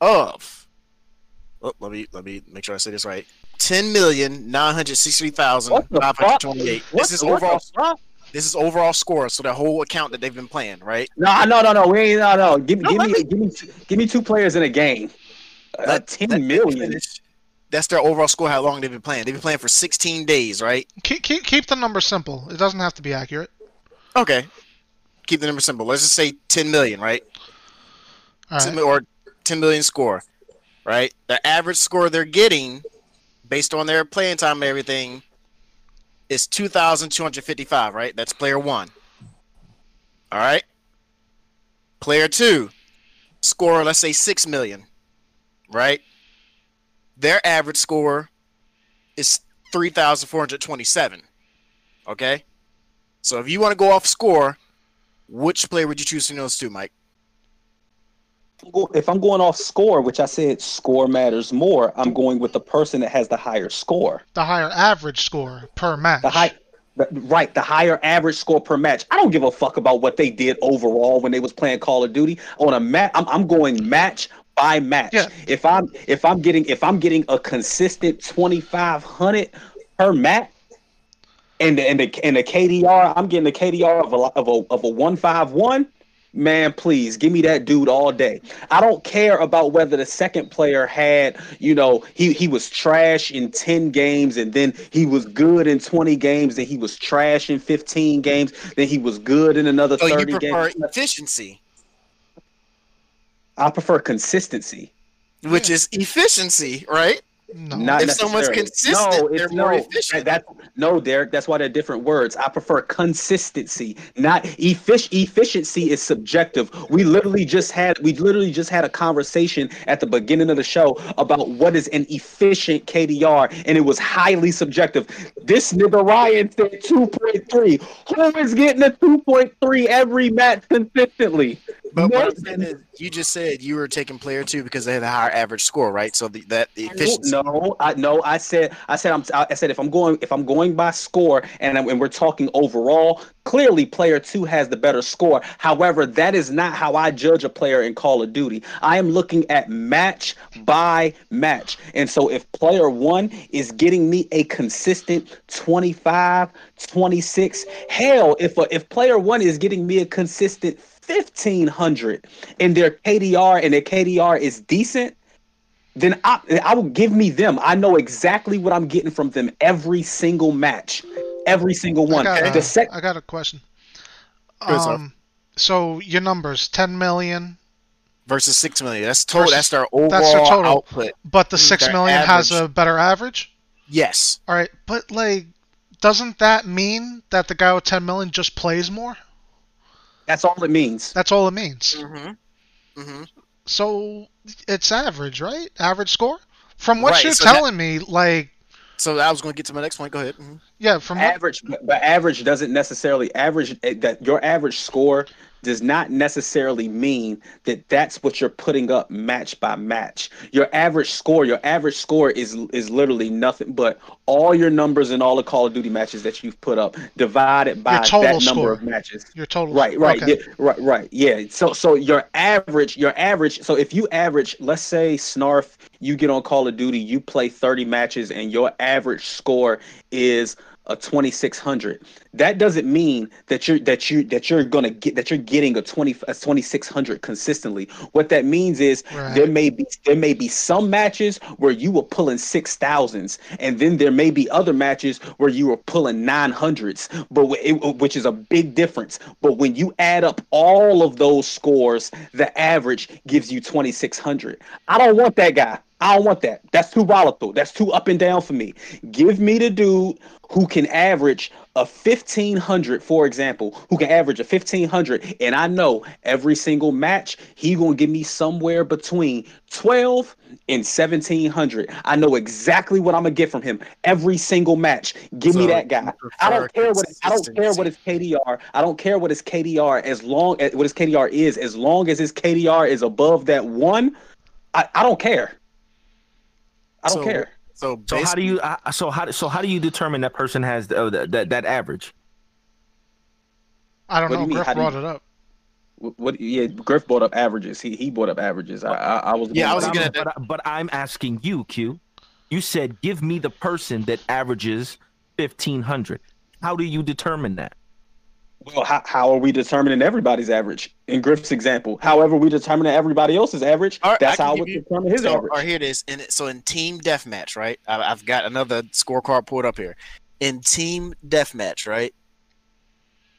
of. Oh, let me let me make sure I say this right. Ten million nine hundred sixty thousand What the five hundred twenty-eight. This is the- what the overall. This is overall score. So the whole account that they've been playing, right? No, no, no, no. We ain't no, no. Give, No, give let me, give me, give me two players in a game. Uh, Let- ten let million. That's their overall score. How long they've been playing? They've been playing for sixteen days, right? keep, keep keep the number simple. It doesn't have to be accurate. Okay. Keep the number simple. Let's just say ten million, right? All 10 right. or 10 million score, right? The average score they're getting based on their playing time and everything is 2,255, right? That's player one. All right. Player two, score, let's say 6 million, right? Their average score is 3,427. Okay. So if you want to go off score, which player would you choose from those two, Mike? If I'm going off score, which I said score matters more, I'm going with the person that has the higher score. The higher average score per match. The high the- right, the higher average score per match. I don't give a fuck about what they did overall when they was playing Call of Duty. On a match, I'm, I'm going match by match. Yeah. If I'm if I'm getting if I'm getting a consistent 2500 per match and the, and the and the KDR, I'm getting the KDR of a of a of a 151. Man, please give me that dude all day. I don't care about whether the second player had, you know, he he was trash in 10 games and then he was good in 20 games, then he was trash in 15 games, then he was good in another Oh, 30 you prefer games. efficiency, I prefer consistency. which is efficiency, right? No. Not If someone's consistent, no, they're it's more no, efficient. That, that- no, Derek, that's why they're different words. I prefer consistency, not effic- efficiency is subjective. We literally just had we literally just had a conversation at the beginning of the show about what is an efficient KDR, and it was highly subjective. This nigga Ryan said 2.3. Who is getting a 2.3 every match consistently? But what I'm saying is, you just said you were taking player two because they had a higher average score, right? So the, that the efficiency. No, I no, I said I said I'm I said if I'm going if I'm going by score and I'm, and we're talking overall, clearly player 2 has the better score. However, that is not how I judge a player in Call of Duty. I am looking at match by match. And so if player 1 is getting me a consistent 25, 26, hell, if a, if player 1 is getting me a consistent 1500 and their KDR and their KDR is decent, then I, I will give me them. I know exactly what I'm getting from them every single match, every single I one. got, The a- sec- I got a question. Um, so your numbers, 10 million, versus six million. That's total. Versus- that's their overall that's their total. output. but the Mm, 6 their million has a better average? Yes. All right, but like, doesn't that mean that the guy with 10 million just plays more? That's all it means. That's all it means. Mm-hmm. Mm-hmm. So it's average, right? Average score? From what Right, you're so that- telling me, like, So I was going to get to my next point. Go ahead. Mhm. yeah, from Average, but but average doesn't necessarily average eh, that your average score does not necessarily mean that that's what you're putting up match by match. Your average score, your average score is is literally nothing but all your numbers in all the Call of Duty matches that you've put up divided by total that number score. of matches. your total. Right, right, Okay. yeah, right, right. Yeah. So, so your average, your average. So, if you average, let's say Snarf, you get on Call of Duty, you play thirty matches, and your average score is a twenty six hundred. That doesn't mean that you're that you that you're gonna get that you're getting a twenty a twenty six hundred consistently. What that means is Right. there may be there may be some matches where you were pulling six thousands, and then there may be other matches where you were pulling nine hundreds, but it, which is a big difference. But when you add up all of those scores, the average gives you twenty six hundred. I don't want that guy. I don't want that. That's too volatile. That's too up and down for me. Give me the dude who can average a 1500 for example who can average a 1500 and i know every single match he gonna give me somewhere between 12 and 1700 i know exactly what i'm gonna get from him every single match give me that guy i don't care what i don't care what his kdr i don't care what his kdr as long as what his kdr is as long as his kdr is above that one i, I don't care i don't So- care So, So how do you? Uh, so how? So how do you determine that person has the, uh, that, that that average? I don't What do know. you mean, Griff how do you- brought it up. What, what? Yeah, Griff brought up averages. He he brought up averages. I I, I was. Yeah, I was But gonna- I'm, but, but I'm asking you, Q. You said give me the person that averages fifteen hundred. How do you determine that? Well, how, how are we determining everybody's average? In Griff's example, however we determine everybody else's average, All right, that's how we determine his so, average. Or here it is. And so in team deathmatch, right? I, I've got another scorecard pulled up here. In team deathmatch, right?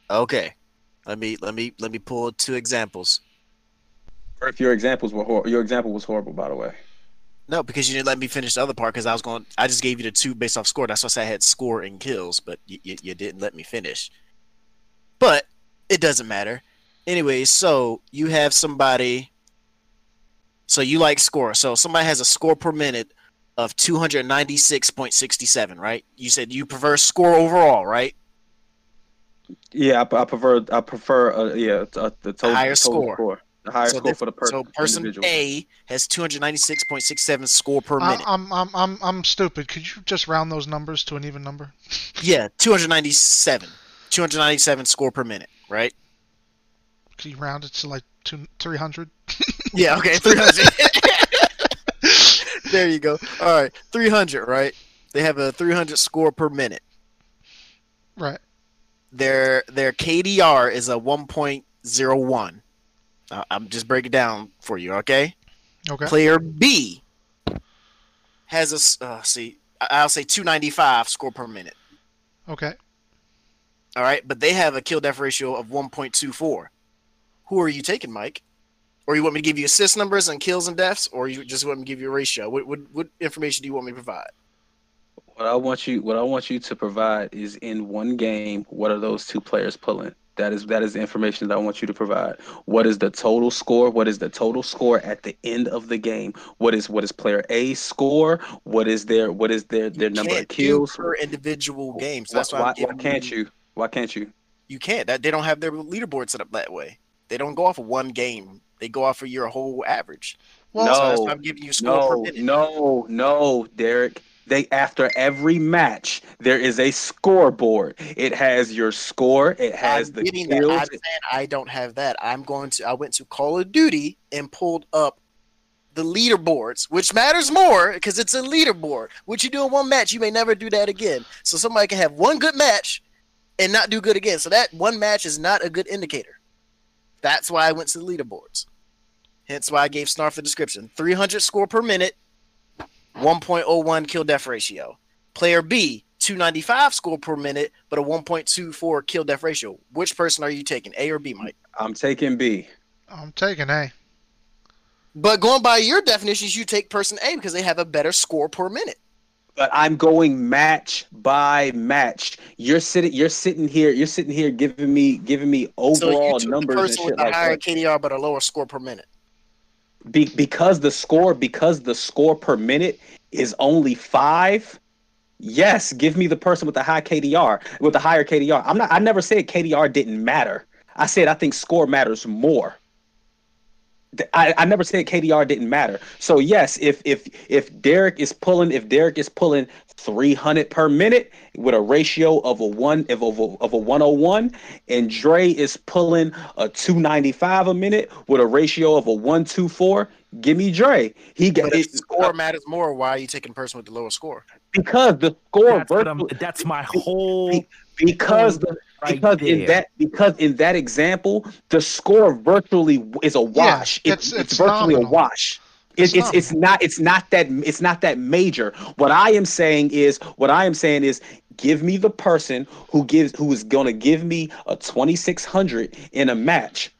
Okay. Let me let me let me pull two examples. Griff, your examples were hor- your example was horrible, by the way. No, because you didn't let me finish the other part because I was going. I just gave you the two based off score. That's why I said I had score and kills, but you, you, you didn't let me finish. But it doesn't matter. Anyway, so you have somebody. So you like score. So somebody has a score per minute of two hundred ninety six point sixty seven, right? You said you prefer score overall, right? Yeah, I, I prefer I prefer uh, yeah uh, the total, Higher total score. the higher so score for the person. So person individual. A has two hundred ninety six point six seven score per minute. I'm I'm I'm I'm stupid. Could you just round those numbers to an even number? yeah, two hundred ninety seven. Two hundred ninety seven score per minute, right? Could you round it to like two three hundred? Yeah, okay, 300. there you go. All right, 300, right? They have a 300 score per minute. Right. Their their KDR is a 1.01. Uh, I'm just breaking it down for you, okay? Okay. Player B has a uh, see, I'll say 295 score per minute. Okay. All right, but they have a kill death ratio of 1.24. Who are you taking, Mike? or you want me to give you assist numbers and kills and deaths, or you just want me to give you a ratio? What what, what information do you want me to provide? What I want you, what I want you to provide is in one game. What are those two players pulling? That is that is the information that I want you to provide. What is the total score? What is the total score at the end of the game? What is what is player A's score? What is their what is their their You number of kills? per individual game. So that's why, why, I'm why can't you? Why can't you? You can't. That they don't have their leaderboard set up that way. They don't go off of one game. They go off of your whole average. Well, No. So that's why I'm giving you score per No, minute. no, no, Derek. They after every match there is a scoreboard. It has your score. It has I'm the getting that. kills. I'm saying I don't have that. I'm going to. I went to Call of Duty and pulled up the leaderboards, which matters more because it's a leaderboard. What you do in one match, you may never do that again. So somebody can have one good match and not do good again. So that one match is not a good indicator. That's why I went to the leaderboards. Hence why I gave Snarf the description: 300 score per minute, 1.01 kill death ratio. Player B, 295 score per minute, but a 1.24 kill death ratio. Which person are you taking, A or B, Mike? I'm taking B. I'm taking A. But going by your definitions, you take person A because they have a better score per minute. But I'm going match by match. You're sitting. You're sitting here. You're sitting here giving me giving me So you overall took numbers the person with the like higher that. KDR but a lower score per minute. Be, because the score because the score per minute is only five. Yes, give me the person with the high KDR with the higher KDR. I'm not. I never said KDR didn't matter. I said I think score matters more. Th- I, I never said KDR didn't matter. So yes, if if if Derek is pulling if Derek is pulling 300 per minute with a ratio of a one of a, of a 101 and Dre is pulling a 295 a minute with a ratio of a 124, give me Dre. He got But if it, the score matters more, why are you taking person with the lower score? because the score That's, what virtually- that's my whole because the right because in that because in that example the score virtually is a wash. Yeah, it's, it's- it's, it's virtually nominal. a wash. It's, It's it's it's not it's not that it's not that major. What i am saying is what i am saying is give me the person who gives who is going to give me a 2600 in a match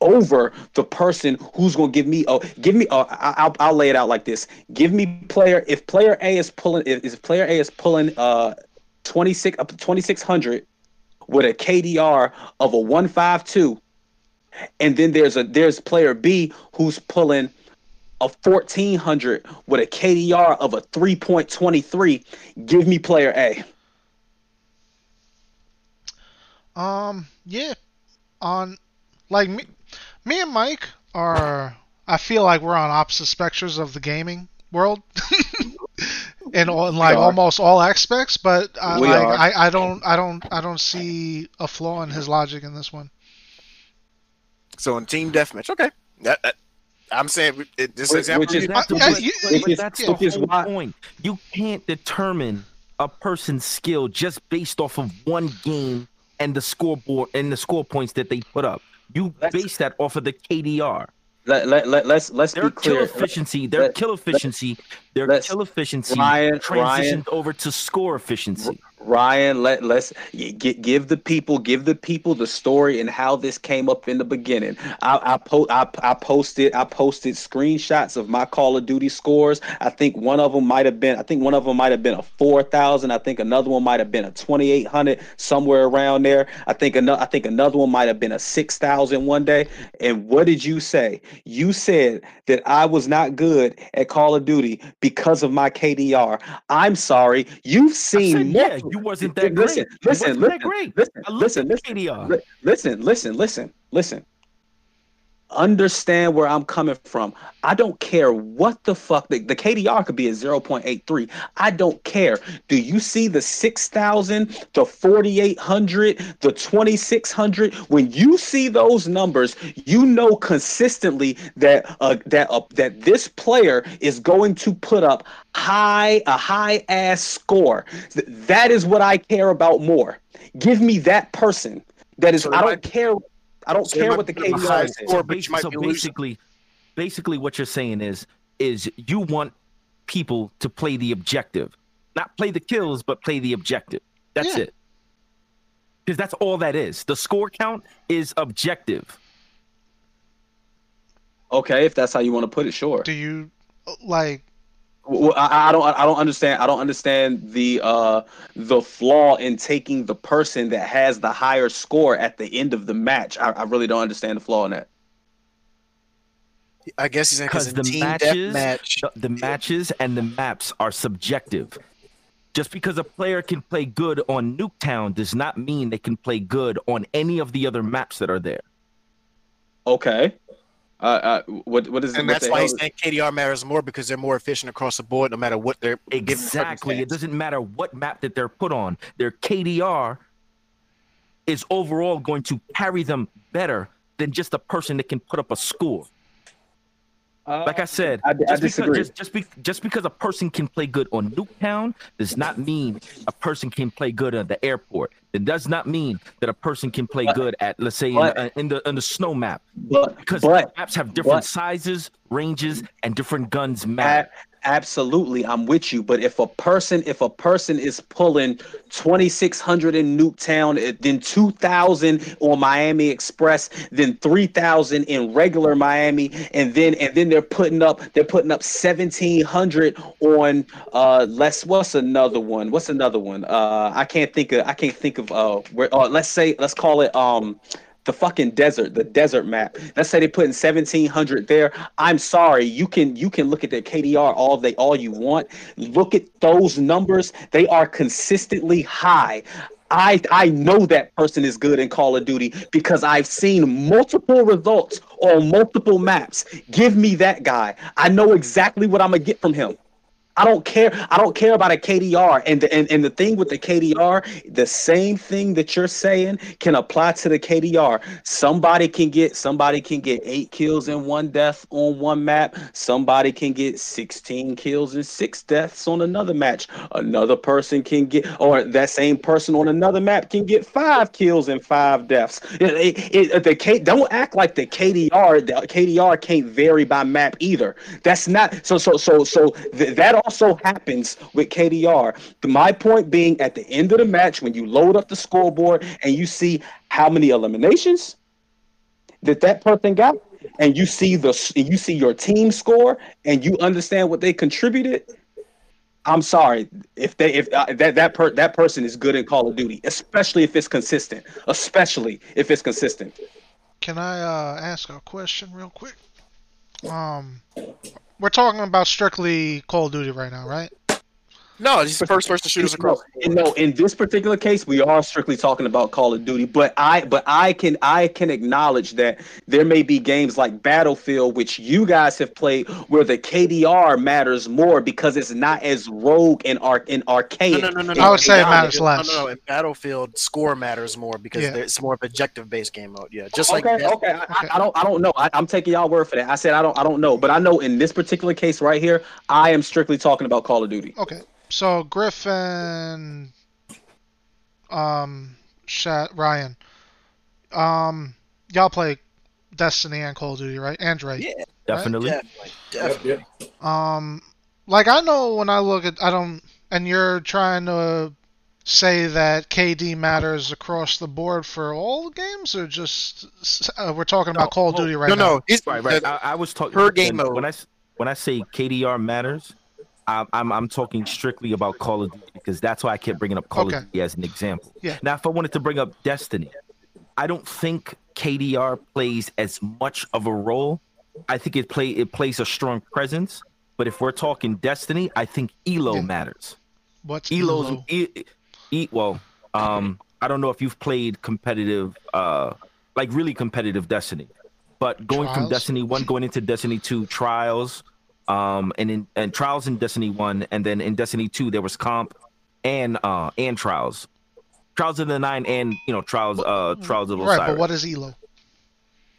over the person who's going to give me a give me I- I'll, I'll lay it out like this. Give me player if player a is pulling if, if player a is pulling uh 26 up to 2600 with a KDR of a 152 and then there's a there's player B who's pulling a 1400 with a KDR of a 3.23 give me player A Um, yeah. On, like me, me and Mike are. I feel like we're on opposite spectrums of the gaming world, in, all, in like almost all aspects. But I, like. I, I don't, I don't, I don't see a flaw in his logic in this one. So in team deathmatch, okay. That, that- I'm saying it, this Which- example. which is- you- That's, Uh, but- you- which is- that's the which whole why- point. You can't determine a person's skill just based off of one game and the scoreboard and the score points that they put up. You base that off of the KDR. Let, let, let, let's let's Their be kill efficiency, their let- kill efficiency, their kill efficiency Ryan- transitioned Ryan- over to score efficiency. Ryan, let let's gi- give the people give the people the story and how this came up in the beginning. I I, po- I I posted I posted screenshots of my Call of Duty scores. I think one of them might have been I think one of them might have been a four thousand. I think another one might have been a twenty eight hundred somewhere around there. I think another I think another one might have been a six thousand one day. And what did you say? You said that I was not good at Call of Duty because of my KDR. I'm sorry. You've seen said, yeah, you wasn't that listen, great. Listen, listen, great. listen, listen, listen, listen, listen, listen, listen. Understand where I'm coming from. I don't care what the fuck the, the KDR could be at 0.83. I don't care. Do you see the 6,000, the 4,800, the 2,600? When you see those numbers, you know consistently that uh, that uh, that this player is going to put up high a high ass score. Th- that is what I care about more. Give me that person. That is. So I don't care. I don't so care might what the put up a high KDR is. score, but you might so be losing. basically, basically, what you're saying is, is you want people to play the objective, not play the kills, but play the objective. That's Yeah. it. Because that's all that is. The score count is objective. Okay, if that's how you want to put it, sure. Do you like? Well, I, I don't. I don't understand. I don't understand the uh the flaw in taking the person that has the higher score at the end of the match. I, I really don't understand the flaw in that. I guess he's Because the team matches, match. the, the matches and the maps are subjective. Just because a player can play good on Nuketown does not mean they can play good on any of the other maps that are there. Okay. Uh, uh what what is And what that's why he's saying KDR matters more because they're more efficient across the board, no matter what they're Exactly. It doesn't matter what map that they're put on. Their KDR is overall going to carry them better than just a person that can put up a score. Like I uh, said, I, I just disagree. Because, just, just, be, just because a person can play good on Nuketown does not mean a person can play good at the airport. It does not mean that a person can play But- good at, let's say, in, but- the, in the in the snow map but because but maps have different but- sizes, ranges, and different guns matter. Absolutely, I'm with you. But if a person, if a person is pulling 2,600 in Nuketown, eh, then 2,000 on Miami Express, then 3,000 in regular Miami, and then and then they're putting up they're putting up 1,700 on uh let's what's another one? What's another one? Uh, I can't think of I can't think of uh where. Uh, let's say let's call it um the fucking desert, the desert map. Let's say they put in 1700 there. I'm sorry, you can you can look at their KDR all they all you want. Look at those numbers; they are consistently high. I I know that person is good in Call of Duty because I've seen multiple results on multiple maps. Give me that guy. I know exactly what I'm gonna get from him. I don't care. I don't care about a KDR. And the, and, and the thing with the KDR, the same thing that you're saying can apply to the KDR. Somebody can get somebody can get eight kills and one death on one map. Somebody can get 16 kills and six deaths on another match. Another person can get, or that same person on another map can get five kills and five deaths. It, it, it- the K, don't act like the KDR. The KDR can't vary by map either. That's not so. So so so th- that also happens with KDR. My point being, at the end of the match, when you load up the scoreboard and you see how many eliminations that that person got, and you see the you see your team score, and you understand what they contributed. I'm sorry if they if uh, that that per, that person is good in Call of Duty, especially if it's consistent. Especially if it's consistent. Can I uh, ask a question real quick? Um, we're talking about strictly Call of Duty right now, right? No, he's the first person shooters across. No, no, in this particular case, we are strictly talking about Call of Duty. But I, but I can, I can acknowledge that there may be games like Battlefield, which you guys have played, where the KDR matters more because it's not as rogue and arc and archaic. No, no, no, no, no. I would say it matters less. No, no, in Battlefield, score matters more because Yeah. it's more of objective based game mode. Yeah, just like okay, that. okay. I, Okay. I, I don't, I don't know. I, I'm taking y'all word for that. I said I don't, I don't know, but I know in this particular case right here, I am strictly talking about Call of Duty. Okay. So Griffin, um, Shat, Ryan, um, y'all play Destiny and Call of Duty, right? And Drake. Yeah, Definitely. definitely, definitely. Um, like I know when I look at, I don't, and you're trying to say that KD matters across the board for all games, or just uh, we're talking about Call of well, Duty right No, now? no, he's, Right, right. I, I was talking per game when, mode. when I s- when I say KDR matters, I'm, I'm I'm talking strictly about Call of Duty because that's why I kept bringing up Call Okay. of Duty as an example. Yeah. Now, if I wanted to bring up Destiny, I don't think KDR plays as much of a role. I think it play it plays a strong presence. But if we're talking Destiny, I think Elo Yeah. matters. What's Elo's Elo? e, e, well, um, I don't know if you've played competitive, uh, like really competitive Destiny, but going from Destiny one going into Destiny two trials, um, and in and trials in Destiny one, and then in Destiny two there was comp and uh and trials, trials of the nine and you know trials uh trials of the Right, but what is Elo?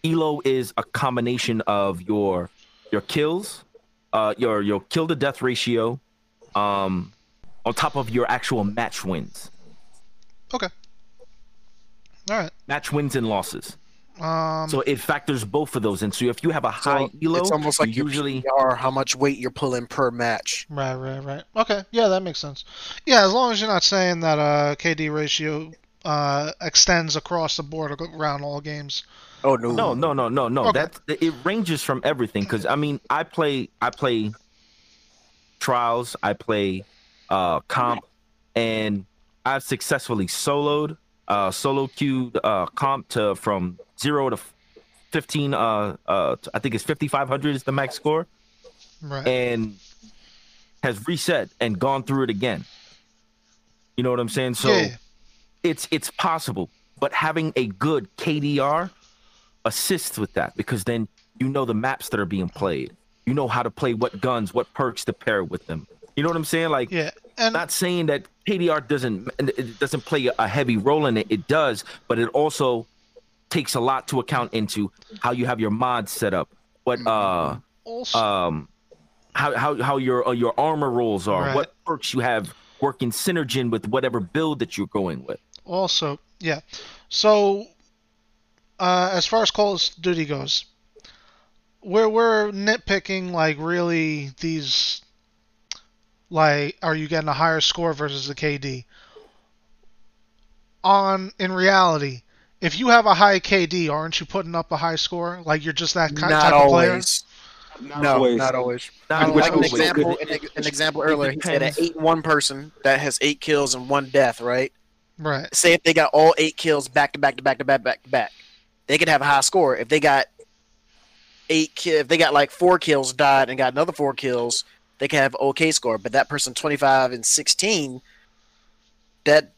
Elo is a combination of your your kills, uh, your your kill to death ratio, um, on top of your actual match wins, Okay. All right. match wins and losses. Um, So it factors both of those in. So if you have a So high Elo, it's almost you like usually are how much weight you're pulling per match. Right, right, right. Okay, yeah, that makes sense. Yeah, as long as you're not saying that uh KD ratio uh, extends across the board around all games. Oh no, No, no, no, no, no. Okay. That it ranges from everything. Because I mean, I play, I play trials, I play uh comp, and I've successfully soloed, uh, solo queued uh comp to from zero to fifteen. Uh, uh, I think it's fifty five hundred is the max score, Right. and has reset and gone through it again. You know what I'm saying? So yeah. it's it's possible, but having a good KDR assists with that because then you know the maps that are being played. You know how to play what guns, what perks to pair with them. You know what I'm saying? Like, Yeah. And not saying that KDR doesn't it doesn't play a heavy role in it. It does, but it also takes a lot to account into how you have your mods set up, what uh also, um how how how your uh, your armor rolls are, Right. what perks you have working synergin with whatever build that you're going with. also, yeah. So, uh, as far as Call of Duty goes, we're we're nitpicking like really these, like, are you getting a higher score versus the KD? On in reality, if you have a high KD, aren't you putting up a high score? Like you're just that kind not type of player. always. No, always. not always. Not like an example, an, an example earlier, he said an eight-one person that has eight kills and one death, right? Right. Say if they got all eight kills back to back to back to back back to back, they could have a high score. If they got eight, ki- if they got like four kills, died, and got another four kills, they could have okay score. But that person twenty five and sixteen, that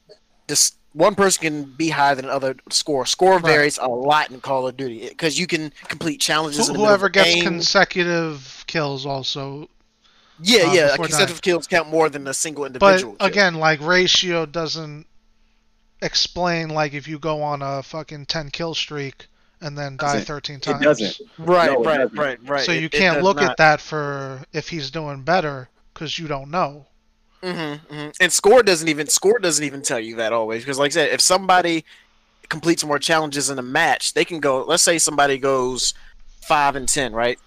this one person can be higher than another score. Score Right. varies a lot in Call of Duty because you can complete challenges. Who- in the whoever gets game. consecutive kills also Yeah, uh, yeah. before Consecutive kills count more than a single But individual. kill. again, like ratio doesn't explain like if you go on a fucking ten kill streak and then die Doesn't- thirteen times. It doesn't. right, no, it right, doesn't. right, right. So It- you it can't does look not. at that for if he's doing better because you don't know. Mm-hmm, hmm And score doesn't even score doesn't even tell you that always because, like I said, if somebody completes more challenges in a match, they can go. Let's say somebody goes five and ten, right?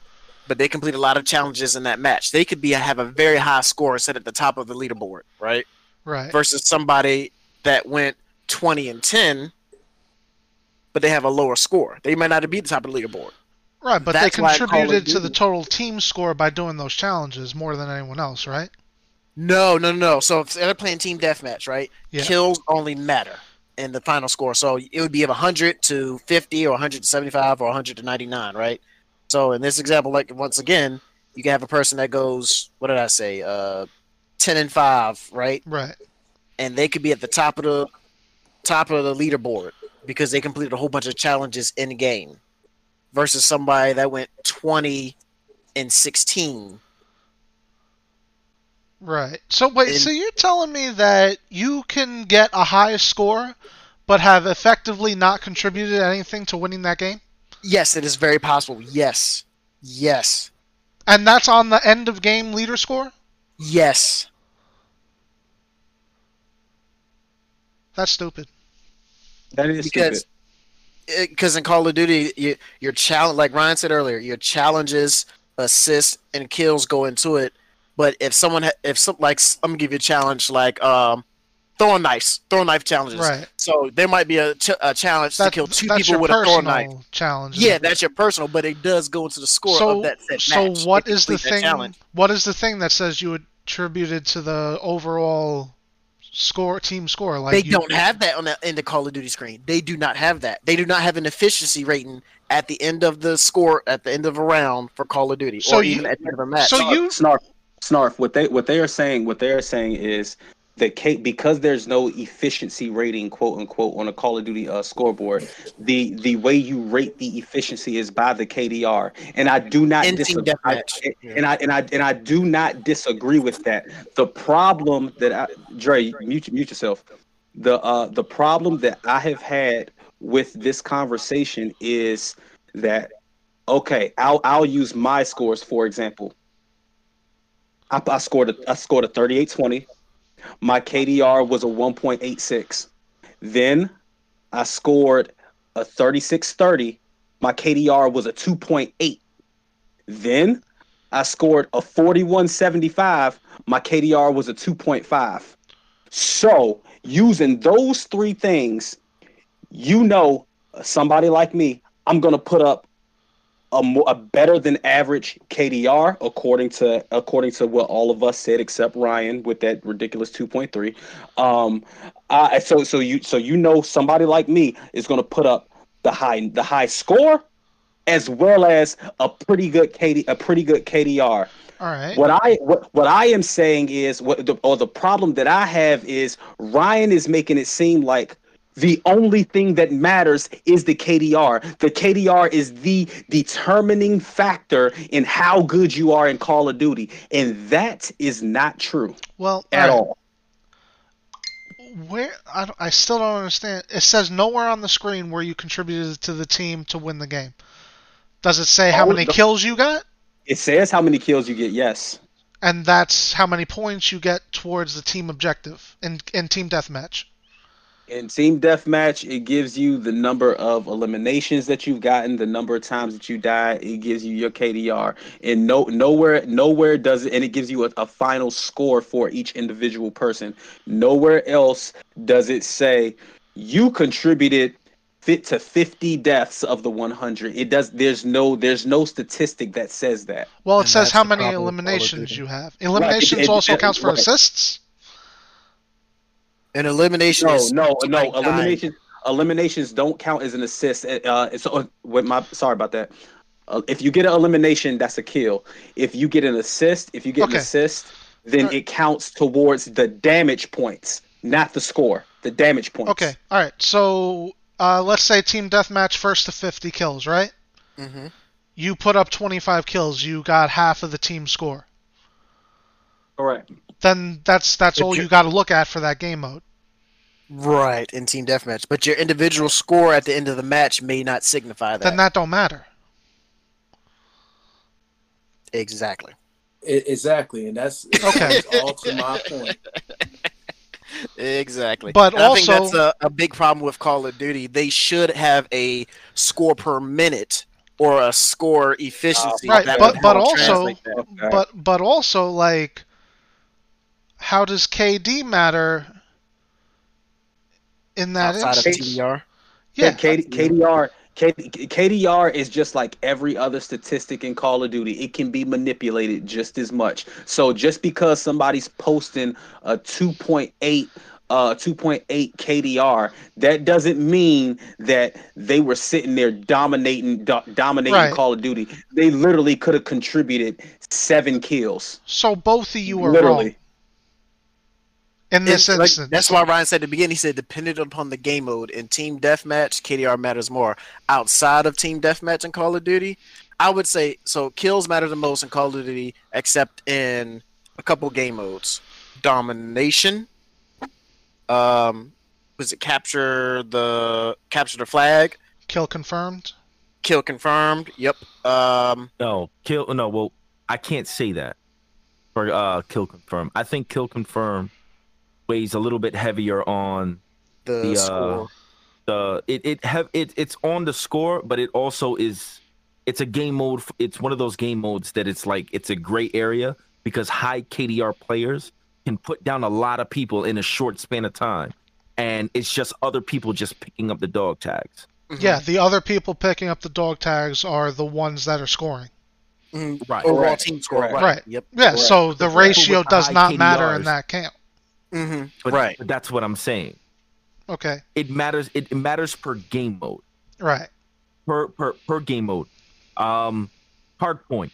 But they complete a lot of challenges in that match. They could be have a very high score set at the top of the leaderboard, right? Right. Versus somebody that went twenty and ten, but they have a lower score. They might not be at the top of the leaderboard. Right, but they That's of contributed to the total team score by doing those challenges more than anyone else, right? No, no, no. no. So if they're playing team deathmatch, right? Yeah. Kills only matter in the final score. So it would be of 100 to 50 or 100 to 75 or 100 to 99, right? So in this example, like once again, you can have a person that goes, what did I say? Uh, 10 and 5, right? Right. And they could be at the top of the top of the leaderboard because they completed a whole bunch of challenges in game versus somebody that went 20 and 16 Right. So wait, In- so you're telling me that you can get a high score but have effectively not contributed anything to winning that game? Yes, it is very possible. Yes. Yes. And that's on the end of game leader score? Yes. That's stupid. That is Because stupid. because in Call of Duty, you, your challenge, like Ryan said earlier, your challenges, assists, and kills go into it. But if someone, ha- if some, like, I'm gonna give you a challenge, like um, throwing knives, throwing knife challenges. Right. So there might be a, ch- a challenge That- to kill two people with a throwing knife. challenge. Yeah, that's your personal, but it does go into the score so, of that set so match. what if you is the thing? challenge. What is the thing that says you attributed to the overall score, team score? Like they you, don't have that on the in the Call of Duty screen. They do not have that. They do not have an efficiency rating at the end of the score at the end of a round for Call of Duty, So or you- even at the end of a match. so Snarf, you- snarf, snarf. What they what they are saying what they are saying is that K, because there's no efficiency rating, quote unquote, on a Call of Duty uh, scoreboard, the the way you rate the efficiency is by the KDR, and I do not disagree. I- deathmatch. and I and I and I do not disagree with that. The problem that I, Dre, mute, mute yourself. The uh the problem that I have had with this conversation is that okay, I'll I'll use my scores for example. I, I scored a I scored a 38-20. My KDR was a 1.86. Then I scored a 36-30. My KDR was a 2.8. Then I scored a 41.75. My KDR was a 2.5. So using those three things, you know, somebody like me, I'm gonna put up a, mo- a better than average KDR according to according to what all of us said except Ryan with that ridiculous 2.3. Um, uh, so so you so you know somebody like me is gonna put up the high the high score as well as a pretty good KD a pretty good KDR. All right. What I what, what I am saying is what the, or the problem that I have is Ryan is making it seem like the only thing that matters is the KDR. The KDR is the determining factor in how good you are in Call of Duty, and that is not true Well, at all right. all. Where I, I still don't understand. It says nowhere on the screen where you contributed to the team to win the game. Does it say how Oh, many the- kills you got? It says how many kills you get. Yes. And that's how many points you get towards the team objective in in team deathmatch. In team deathmatch, it gives you the number of eliminations that you've gotten, the number of times that you die. It gives you your KDR, and no nowhere nowhere does it, and it gives you a, a final score for each individual person. Nowhere else does it say you contributed fit to 50 deaths of the 100. It does. There's no there's no statistic that says that. Well, it And says how many problem with Call of eliminations you have. Eliminations it- also it- counts for right. assists. An elimination No, is no, no. like dying. Eliminations eliminations don't count as an assist. Uh, so with my sorry about that. Uh, if you get an elimination, that's a kill. If you get an assist, if you get Okay. an assist, then Alright. it counts towards the damage points, not the score. The damage points. Okay, all right. So uh, let's say team deathmatch first to 50 kills, right? Mm-hmm. You put up 25 kills, you got half of the team score. Correct. Then that's that's But all you- you got to look at for that game mode. Right in team deathmatch, but your individual score at the end of the match may not signify that. Then that don't matter. exactly. E- exactly, and that's Okay. that's all to my point. Exactly. But And I think also- that's a, a big problem with Call of Duty. They should have a score per minute or a score efficiency. Right, that but- but also- that. But but also like how does KD matter in that outside of instance? TDR. Yeah, K- KDR, K- KDR is just like every other statistic in Call of Duty. It can be manipulated just as much. So just because somebody's posting a 2.8 uh 2.8 KDR, that doesn't mean that they were sitting there dominating do- dominating Right. Call of Duty. They literally could have contributed 7 kills. so both of you are literally. wrong in this It's like- that's why Ryan said at the beginning. He said, dependent upon the game mode. In team deathmatch, KDR matters more. Outside of team deathmatch and Call of Duty, I would say so. Kills matter the most in Call of Duty, except in a couple game modes: domination. Um, was it capture the capture the flag? kill confirmed. Kill confirmed. Yep. Um, No, kill. No, well, I can't say that for uh, kill confirm. I think kill confirm weighs a little bit heavier on the, The, uh, score. the it it have it it's on the score, but it also is it's a game mode. It's one of those game modes that it's like it's a gray area because high KDR players can put down a lot of people in a short span of time, and it's just other people just picking up the dog tags. Mhm. Yeah, the other people picking up the dog tags are the ones that are scoring. Mhm. Right. Overall Correct. team score. Right. Right. Yep. Yeah, Correct. so the But ratio does high not matter in Mm-hmm. that count. Hmm But, Right. but that's what I'm saying. Okay, It matters. It, it matters per game mode. right. per per per game mode. Um, hard point.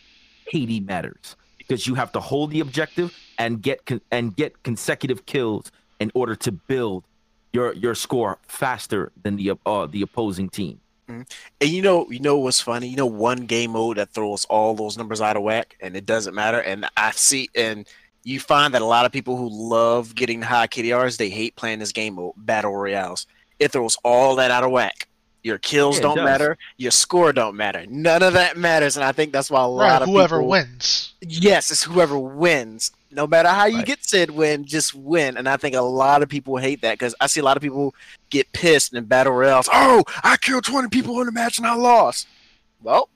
KD matters because you have to hold the objective and get con- and get consecutive kills in order to build your your score faster than the uh, the opposing team. And you know, you know what's funny? You know, one game mode that throws all those numbers out of whack, and it doesn't matter. And I see, and you find that a lot of people who love getting high KDRs, they hate playing this game mode, battle royales. It throws all that out of whack. Your kills Yeah, don't matter. Your score don't matter. None of that matters, and I think that's why a lot Right, of whoever people, wins. Yes, it's whoever wins. No matter how you Right. get said win, just win. And I think a lot of people hate that because I see a lot of people get pissed in battle royales. Oh, I killed 20 people in a match and I lost. Well,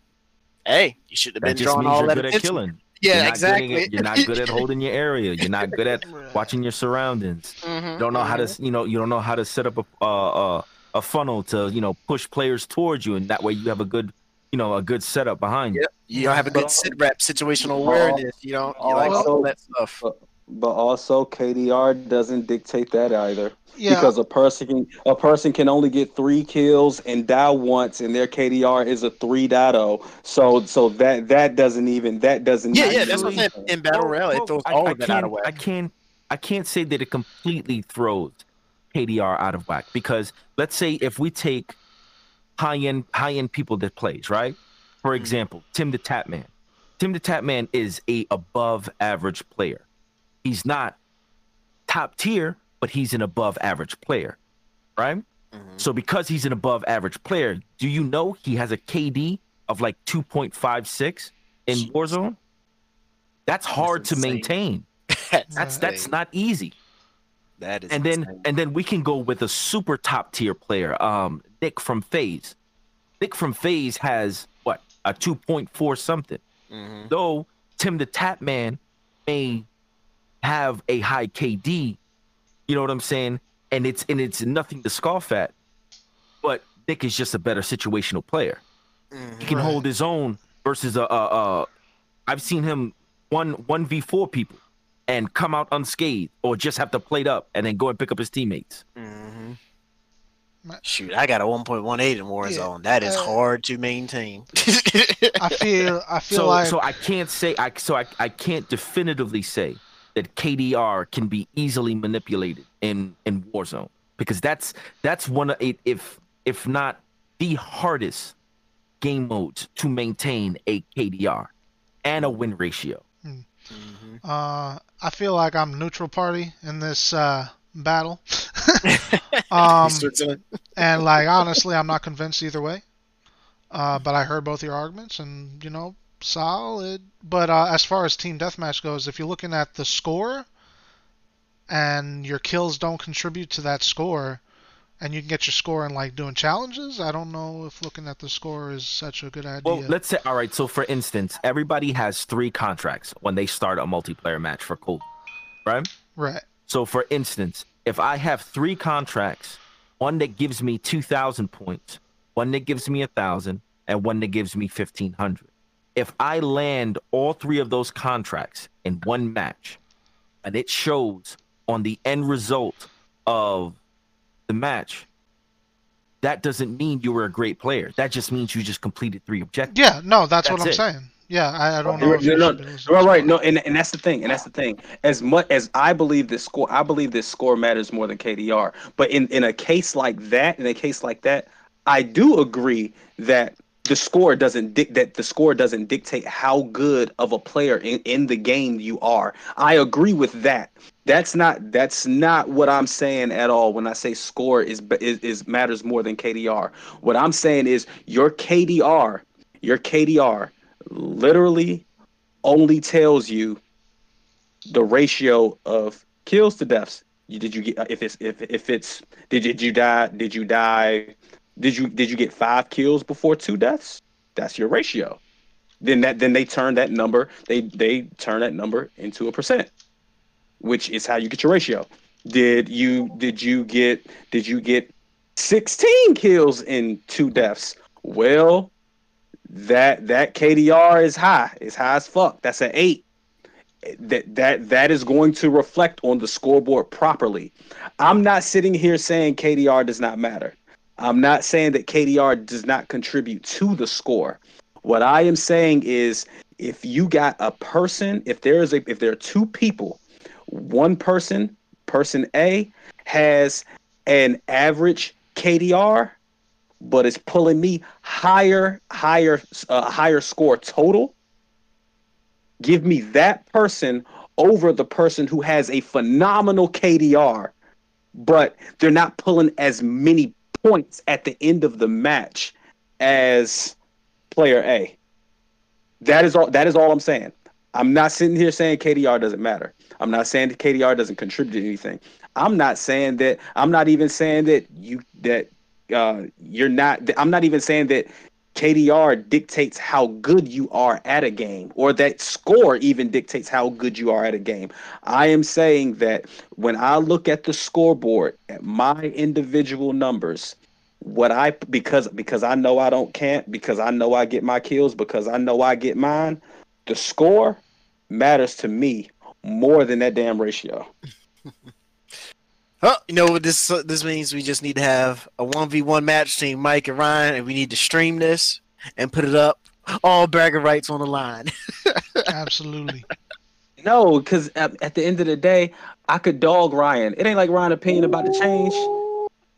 hey, you should have That been just drawing means all you're that good at attention. killing. Yeah, You're not exactly. Good at, you're not good at holding your area. You're not good at watching your surroundings. Mhm, You don't know how mhm. to, you know, you don't know how to set up a uh, uh, a funnel to, you know, push players towards you, and that way you have a good, you know, a good setup behind you. Yep. You don't have a good sit rep, situational awareness. You don't. You like all that stuff. But also, KDR doesn't dictate that either. Yeah, Because a person can a person can only get three kills and die once, and their KDR is a three dot oh. So so that that doesn't even that doesn't. Yeah, yeah. That's what I'm saying. In battle Well, royale, it throws I- all I of that can't, out of whack. I can't, I can't say that it completely throws KDR out of whack because let's say if we take high end, high end people that plays right, for mm-hmm. example, Tim the Tatman. Tim the Tatman is a above average player. He's not top tier, but he's an above average player, right? Mhm. So because he's an above average player, do you know he has a KD of like 2.56 in Jeez. Warzone? That's hard to maintain. That's That's that's not easy. that is And then and then we can go with a super top tier player, um, Nick from FaZe. Nick from FaZe has what a 2.4 something. Mhm. Though Tim the Tatman may have a high KD, you know what I'm saying? And it's and it's nothing to scoff at. But Nick is just a better situational player. He Mhm. can Right. hold his own versus a, a, a I've seen him one one v four people and come out unscathed, or just have to plate up and then go and pick up his teammates. Mhm. Shoot, I got a 1.18 in Warzone. that is uh, hard to maintain. I feel I feel So like so I can't say I so I, I can't definitively say that KDR can be easily manipulated in in Warzone because that's that's one of it if if not the hardest game modes to maintain a KDR and a win ratio. Mhm. uh, I feel like I'm neutral party in this uh, battle. um, and like honestly, I'm not convinced either way. Uh, but I heard both your arguments, and you know, solid. But uh, as far as team deathmatch goes, if you're looking at the score, and your kills don't contribute to that score, and you can get your score in like doing challenges, I don't know if looking at the score is such a good idea. Well, let's say all right. So for instance, everybody has three contracts when they start a multiplayer match for Cool, right? right. So for instance, if I have three contracts, one that gives me two thousand points, one that gives me a thousand, and one that gives me fifteen hundred. If I land all three of those contracts in one match, and it shows on the end result of the match, that doesn't mean you were a great player. That just means you just completed three objectives. Yeah, no, that's, what I'm it. saying. Yeah, I, I don't know. You're- If you're you not- should be losing Right, right. No, and, and that's the thing. And that's the thing. As much as I believe this score, I believe this score matters more than KDR. But in, in a case like that, in a case like that, I do agree that the score doesn't dic- that the score doesn't dictate how good of a player in, in the game you are. I agree with that. That's not that's not what I'm saying at all when I say score is is, is matters more than KDR. What I'm saying is your KDR, your KDR literally only tells you the ratio of kills to deaths. Did you get if it's if if it's did did you die did you die did you did you get five kills before two deaths? That's your ratio. Then that then they turn that number they they turn that number into a percent, which is how you get your ratio. Did you did you get did you get 16 kills in two deaths? Well, that that KDR is high. It's high as fuck. That's an eight. That that that is going to reflect on the scoreboard properly. I'm not sitting here saying KDR does not matter. I'm not saying that KDR does not contribute to the score. What I am saying is if you got a person, if there is a if there are two people, one person, person A has an average KDR but it's pulling me higher, higher, uh, higher score total. Give me that person over the person who has a phenomenal KDR, but they're not pulling as many points at the end of the match as player A. That is all. That is all I'm saying. I'm not sitting here saying KDR doesn't matter. I'm not saying that KDR doesn't contribute anything. I'm not saying that. I'm not even saying that you that uh, you're not. I'm not even saying that KDR dictates how good you are at a game, or that score even dictates how good you are at a game. I am saying that when I look at the scoreboard, at my individual numbers, what I because because I know I don't can't because I know I get my kills because I know I get mine. The score matters to me more than that damn ratio. Oh, you know what this this means? We just need to have a one v one match between Mike and Ryan, and we need to stream this and put it up. All bragging rights on the line. Absolutely. No, because at, at the end of the day, I could dog Ryan. It ain't like Ryan's opinion about to change.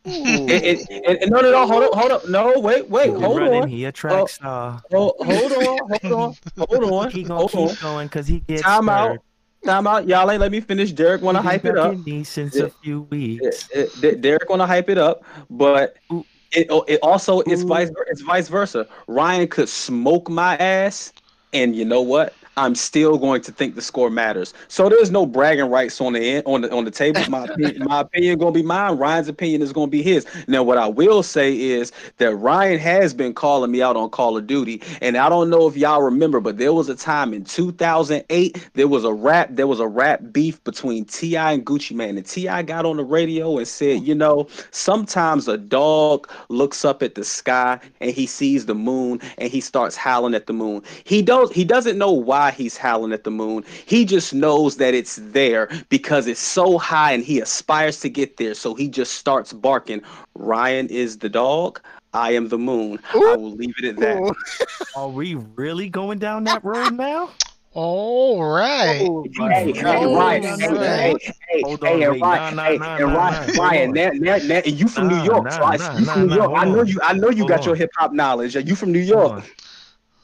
It, it, it, no, no, no, hold on, hold on. No, wait, wait, He hold running, on. He a track Oh, star. Hold, hold on, hold on, hold on, He gonna hold on. keep going because he gets Time out. Time out. Y'all ain't let me finish. Derek want to hype it up. since a few weeks. it, it, Derek want to hype it up, but Ooh. it oh, it also it's vice it's vice versa. Ryan could smoke my ass, and you know what? I'm still going to think the score matters. So there's no bragging rights on the end, on the on the table. My opinion, my opinion gonna be mine. Ryan's opinion is gonna be his. Now, what I will say is that Ryan has been calling me out on Call of Duty, and I don't know if y'all remember, but there was a time in 2008 there was a rap there was a rap beef between T.I. and Gucci Mane, and T.I. got on the radio and said, you know, sometimes a dog looks up at the sky and he sees the moon and he starts howling at the moon. He don't he doesn't know why he's howling at the moon. He just knows that it's there because it's so high and he aspires to get there. So he just starts barking. Ryan is the dog. I am the moon. I will leave it at that. Are we really going down that road now? All right. Oh, Hey, hey, Oh, Ryan, hey, right. hey, hey, Hold hey, on, and Ryan, nah, hey, nah, and Ryan, Ryan, now, now, now, and you from New York, nah, so I, nah, you nah, from New nah, York. I know on. you, I know you Hold got your hip hop knowledge. You from New Hold York. on.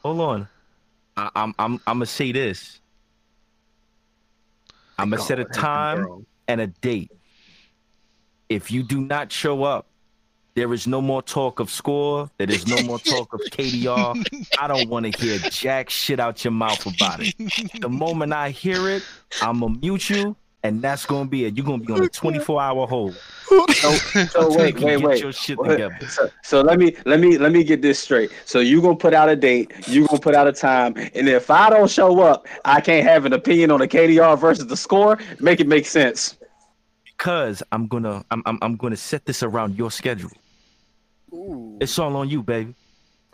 Hold on. I, I'm I'm I'm gonna say this. I'm gonna set a time and a date. If you do not show up, there is no more talk of score. There is no more talk of KDR. I don't want to hear jack shit out your mouth about it. The moment I hear it, I'm gonna mute you, and that's gonna be it. You're gonna be on a 24 hour hold. So, so wait, wait, wait. your shit So, so let me let me let me get this straight. So you gonna put out a date, you gonna put out a time, and if I don't show up, I can't have an opinion on the KDR versus the score. Make it make sense. Cause I'm gonna I'm I'm, I'm gonna set this around your schedule. Ooh. It's all on you, baby.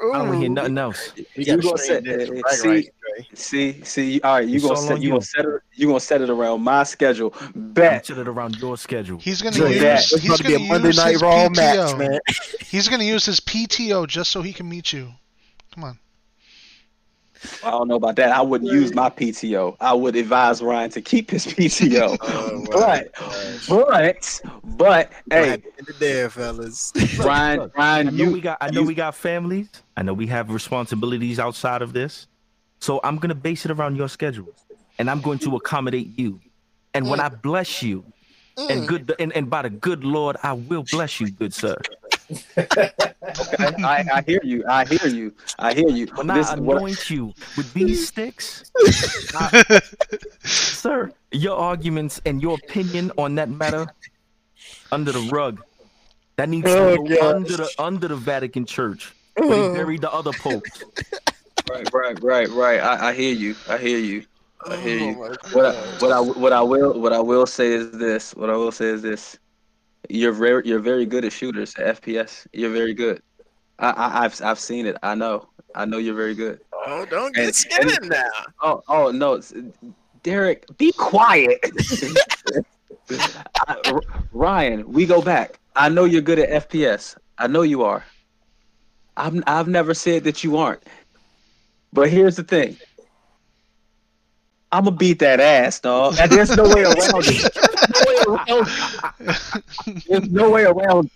Ooh. I don't hear nothing else. We You gonna set- this uh, see- rights, Dre. See, see, all right, you It's gonna set you you. gonna set it you gonna set it around my schedule. I'm Bet. set it around your schedule. He's gonna Look, use. that- It's He's about to be gonna a Monday use Night his Raw PTO. match, man. He's gonna use his PTO just so he can meet you. Come on. I don't know about that. I wouldn't use my PTO. I would advise Ryan to keep his PTO. Oh, but gosh. but but Hey, hey, in the there, fellas. Ryan, Ryan, I know you we got I know you- we got families. I know we have responsibilities outside of this. So I'm gonna base it around your schedule. And I'm going to accommodate you. And when I mm. bless you, and mm. good and, and by the good Lord, I will bless you, good sir. Okay, I, I hear you. I hear you. I hear you. When This I is what- anoint you with these sticks, I- sir, your arguments and your opinion on that matter under the rug. That needs Oh, to go gosh. under the under the Vatican Church. Where they mm. buried the other popes. Right, right, right, right. I, I hear you. I hear you. I oh, hear you. Oh, What I, what I what I will what I will say is this. What I will say is this. You're very you're very good at shooters at FPS. You're very good. I, I I've I've seen it. I know. I know you're very good. Oh, don't And- get scared now. Oh oh no, Derek, be quiet. I- R- Ryan, we go back. I know you're good at FPS. I know you are. I've I've never said that you aren't. But here's the thing. I'm gonna beat that ass, dog. And there's no way around it. There's no way around.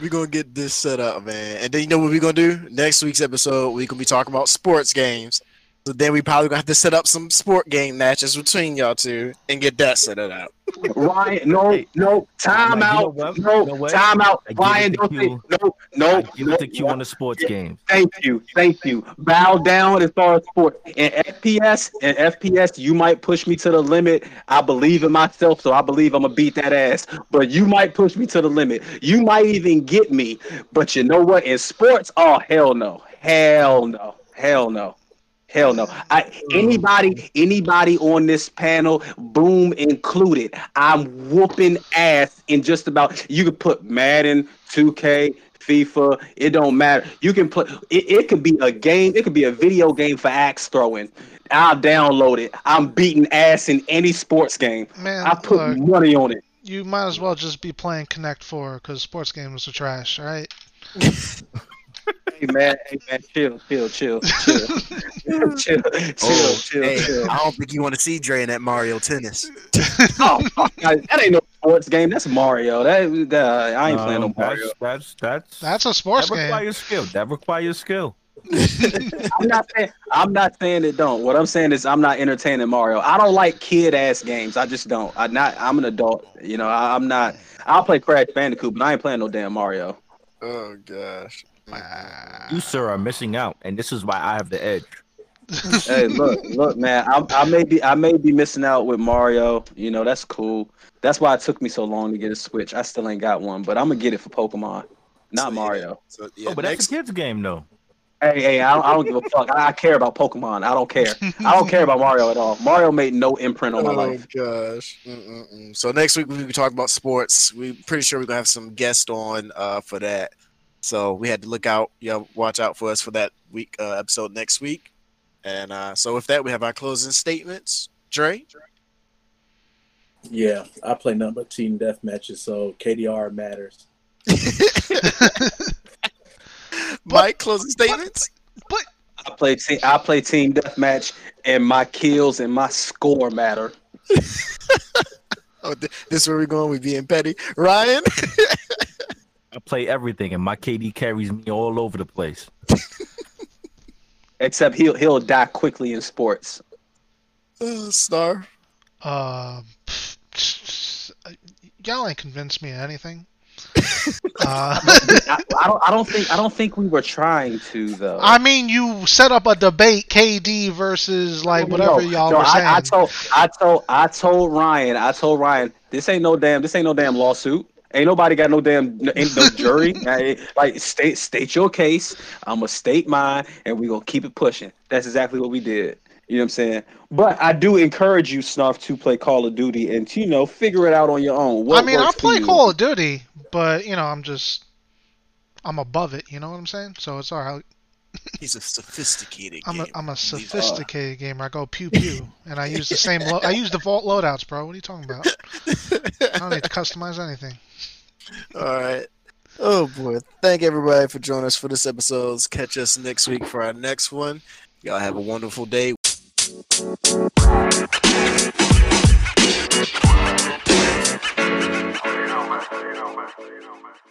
We're gonna get this set up, man. And then you know what we're gonna do? Next week's episode, we're gonna be talking about sports games. So then we probably gonna have to set up some sport game matches between y'all two and get that set out. Ryan, no, no, time Nah, you know out, no, You know time out. I give it Ryan, don't say, no, no, Give no, it to Q no. on the sports game. Thank you, thank you. Bow down as far as sports. In FPS, in FPS, you might push me to the limit. I believe in myself, so I believe I'm gonna beat that ass. But you might push me to the limit. You might even get me. But you know what? In sports, oh hell no, hell no, hell no. Hell no. I anybody anybody on this panel, boom included. I'm whooping ass in just about you could put Madden, 2K, FIFA, it don't matter. You can put it, it could be a game, it could be a video game for axe throwing. I'll download it. I'm beating ass in any sports game. Man, I put look, money on it. you might as well just be playing Connect Four because sports games are trash. All right. Hey man, hey man, chill, chill, chill, chill, chill, chill, Oh, chill, hey, chill. I don't think you want to see Dre in that Mario Tennis. Oh, fuck, that ain't no sports game. That's Mario. That, that I ain't playing no Mario. That's that's that's That's a sports that game. That requires skill. That requires skill. I'm not saying I'm not saying it don't. What I'm saying is I'm not entertaining Mario. I don't like kid ass games. I just don't. I not. I'm an adult. You know. I, I'm not. I'll play Crash Bandicoot, but I ain't playing no damn Mario. Oh gosh. You sir are missing out, and this is why I have the edge. hey, look, look, man. I, I may be I may be missing out with Mario. You know that's cool. That's why it took me so long to get a Switch. I still ain't got one, but I'm gonna get it for Pokemon, not So, yeah. Mario. So yeah, oh, but next that's a kid's game though. Hey, hey, I don't, I don't give a fuck. I, I care about Pokemon. I don't care. I don't care about Mario at all. Mario made no imprint on my oh life. gosh. Mm-mm-mm. So next week we will be talking about sports. We're pretty sure we're gonna have some guests on uh, for that. So we had to look out, yeah, watch out for us for that week uh, episode next week. And uh, so with that, we have our closing statements. Dre, Yeah, I play nothing but team death matches, so KDR matters. Mike, closing statements. I play team. I play team deathmatch, and my kills and my score matter. Oh, th- this is where we're going. We being petty. Ryan, I play everything, and my KD carries me all over the place. Except he'll he'll die quickly in sports. uh, Star. Uh, y'all ain't convinced me of anything. uh, I, I don't. I don't think. I don't think we were trying to though. I mean, you set up a debate, KD versus like No, whatever no, y'all no, were saying. I, I told. I told. I told Ryan. I told Ryan. This ain't no damn. This ain't no damn lawsuit. Ain't nobody got no damn. Ain't no jury. Like, state state your case. I'm gonna state mine, and we gonna keep it pushing. That's exactly what we did. You know what I'm saying? But I do encourage you, Snuff, to play Call of Duty and to, you know figure it out on your own. What I mean, I play. Call of Duty, but you know, I'm just, I'm above it. You know what I'm saying? So it's alright. He's a sophisticated. I'm gamer. a, I'm a sophisticated gamer. I go pew pew, and I use the same. Lo- I use the vault loadouts, bro. What are you talking about? I don't need to customize anything. All right. Oh boy! Thank everybody for joining us for this episode. Catch us next week for our next one. Y'all have a wonderful day. You. You. You.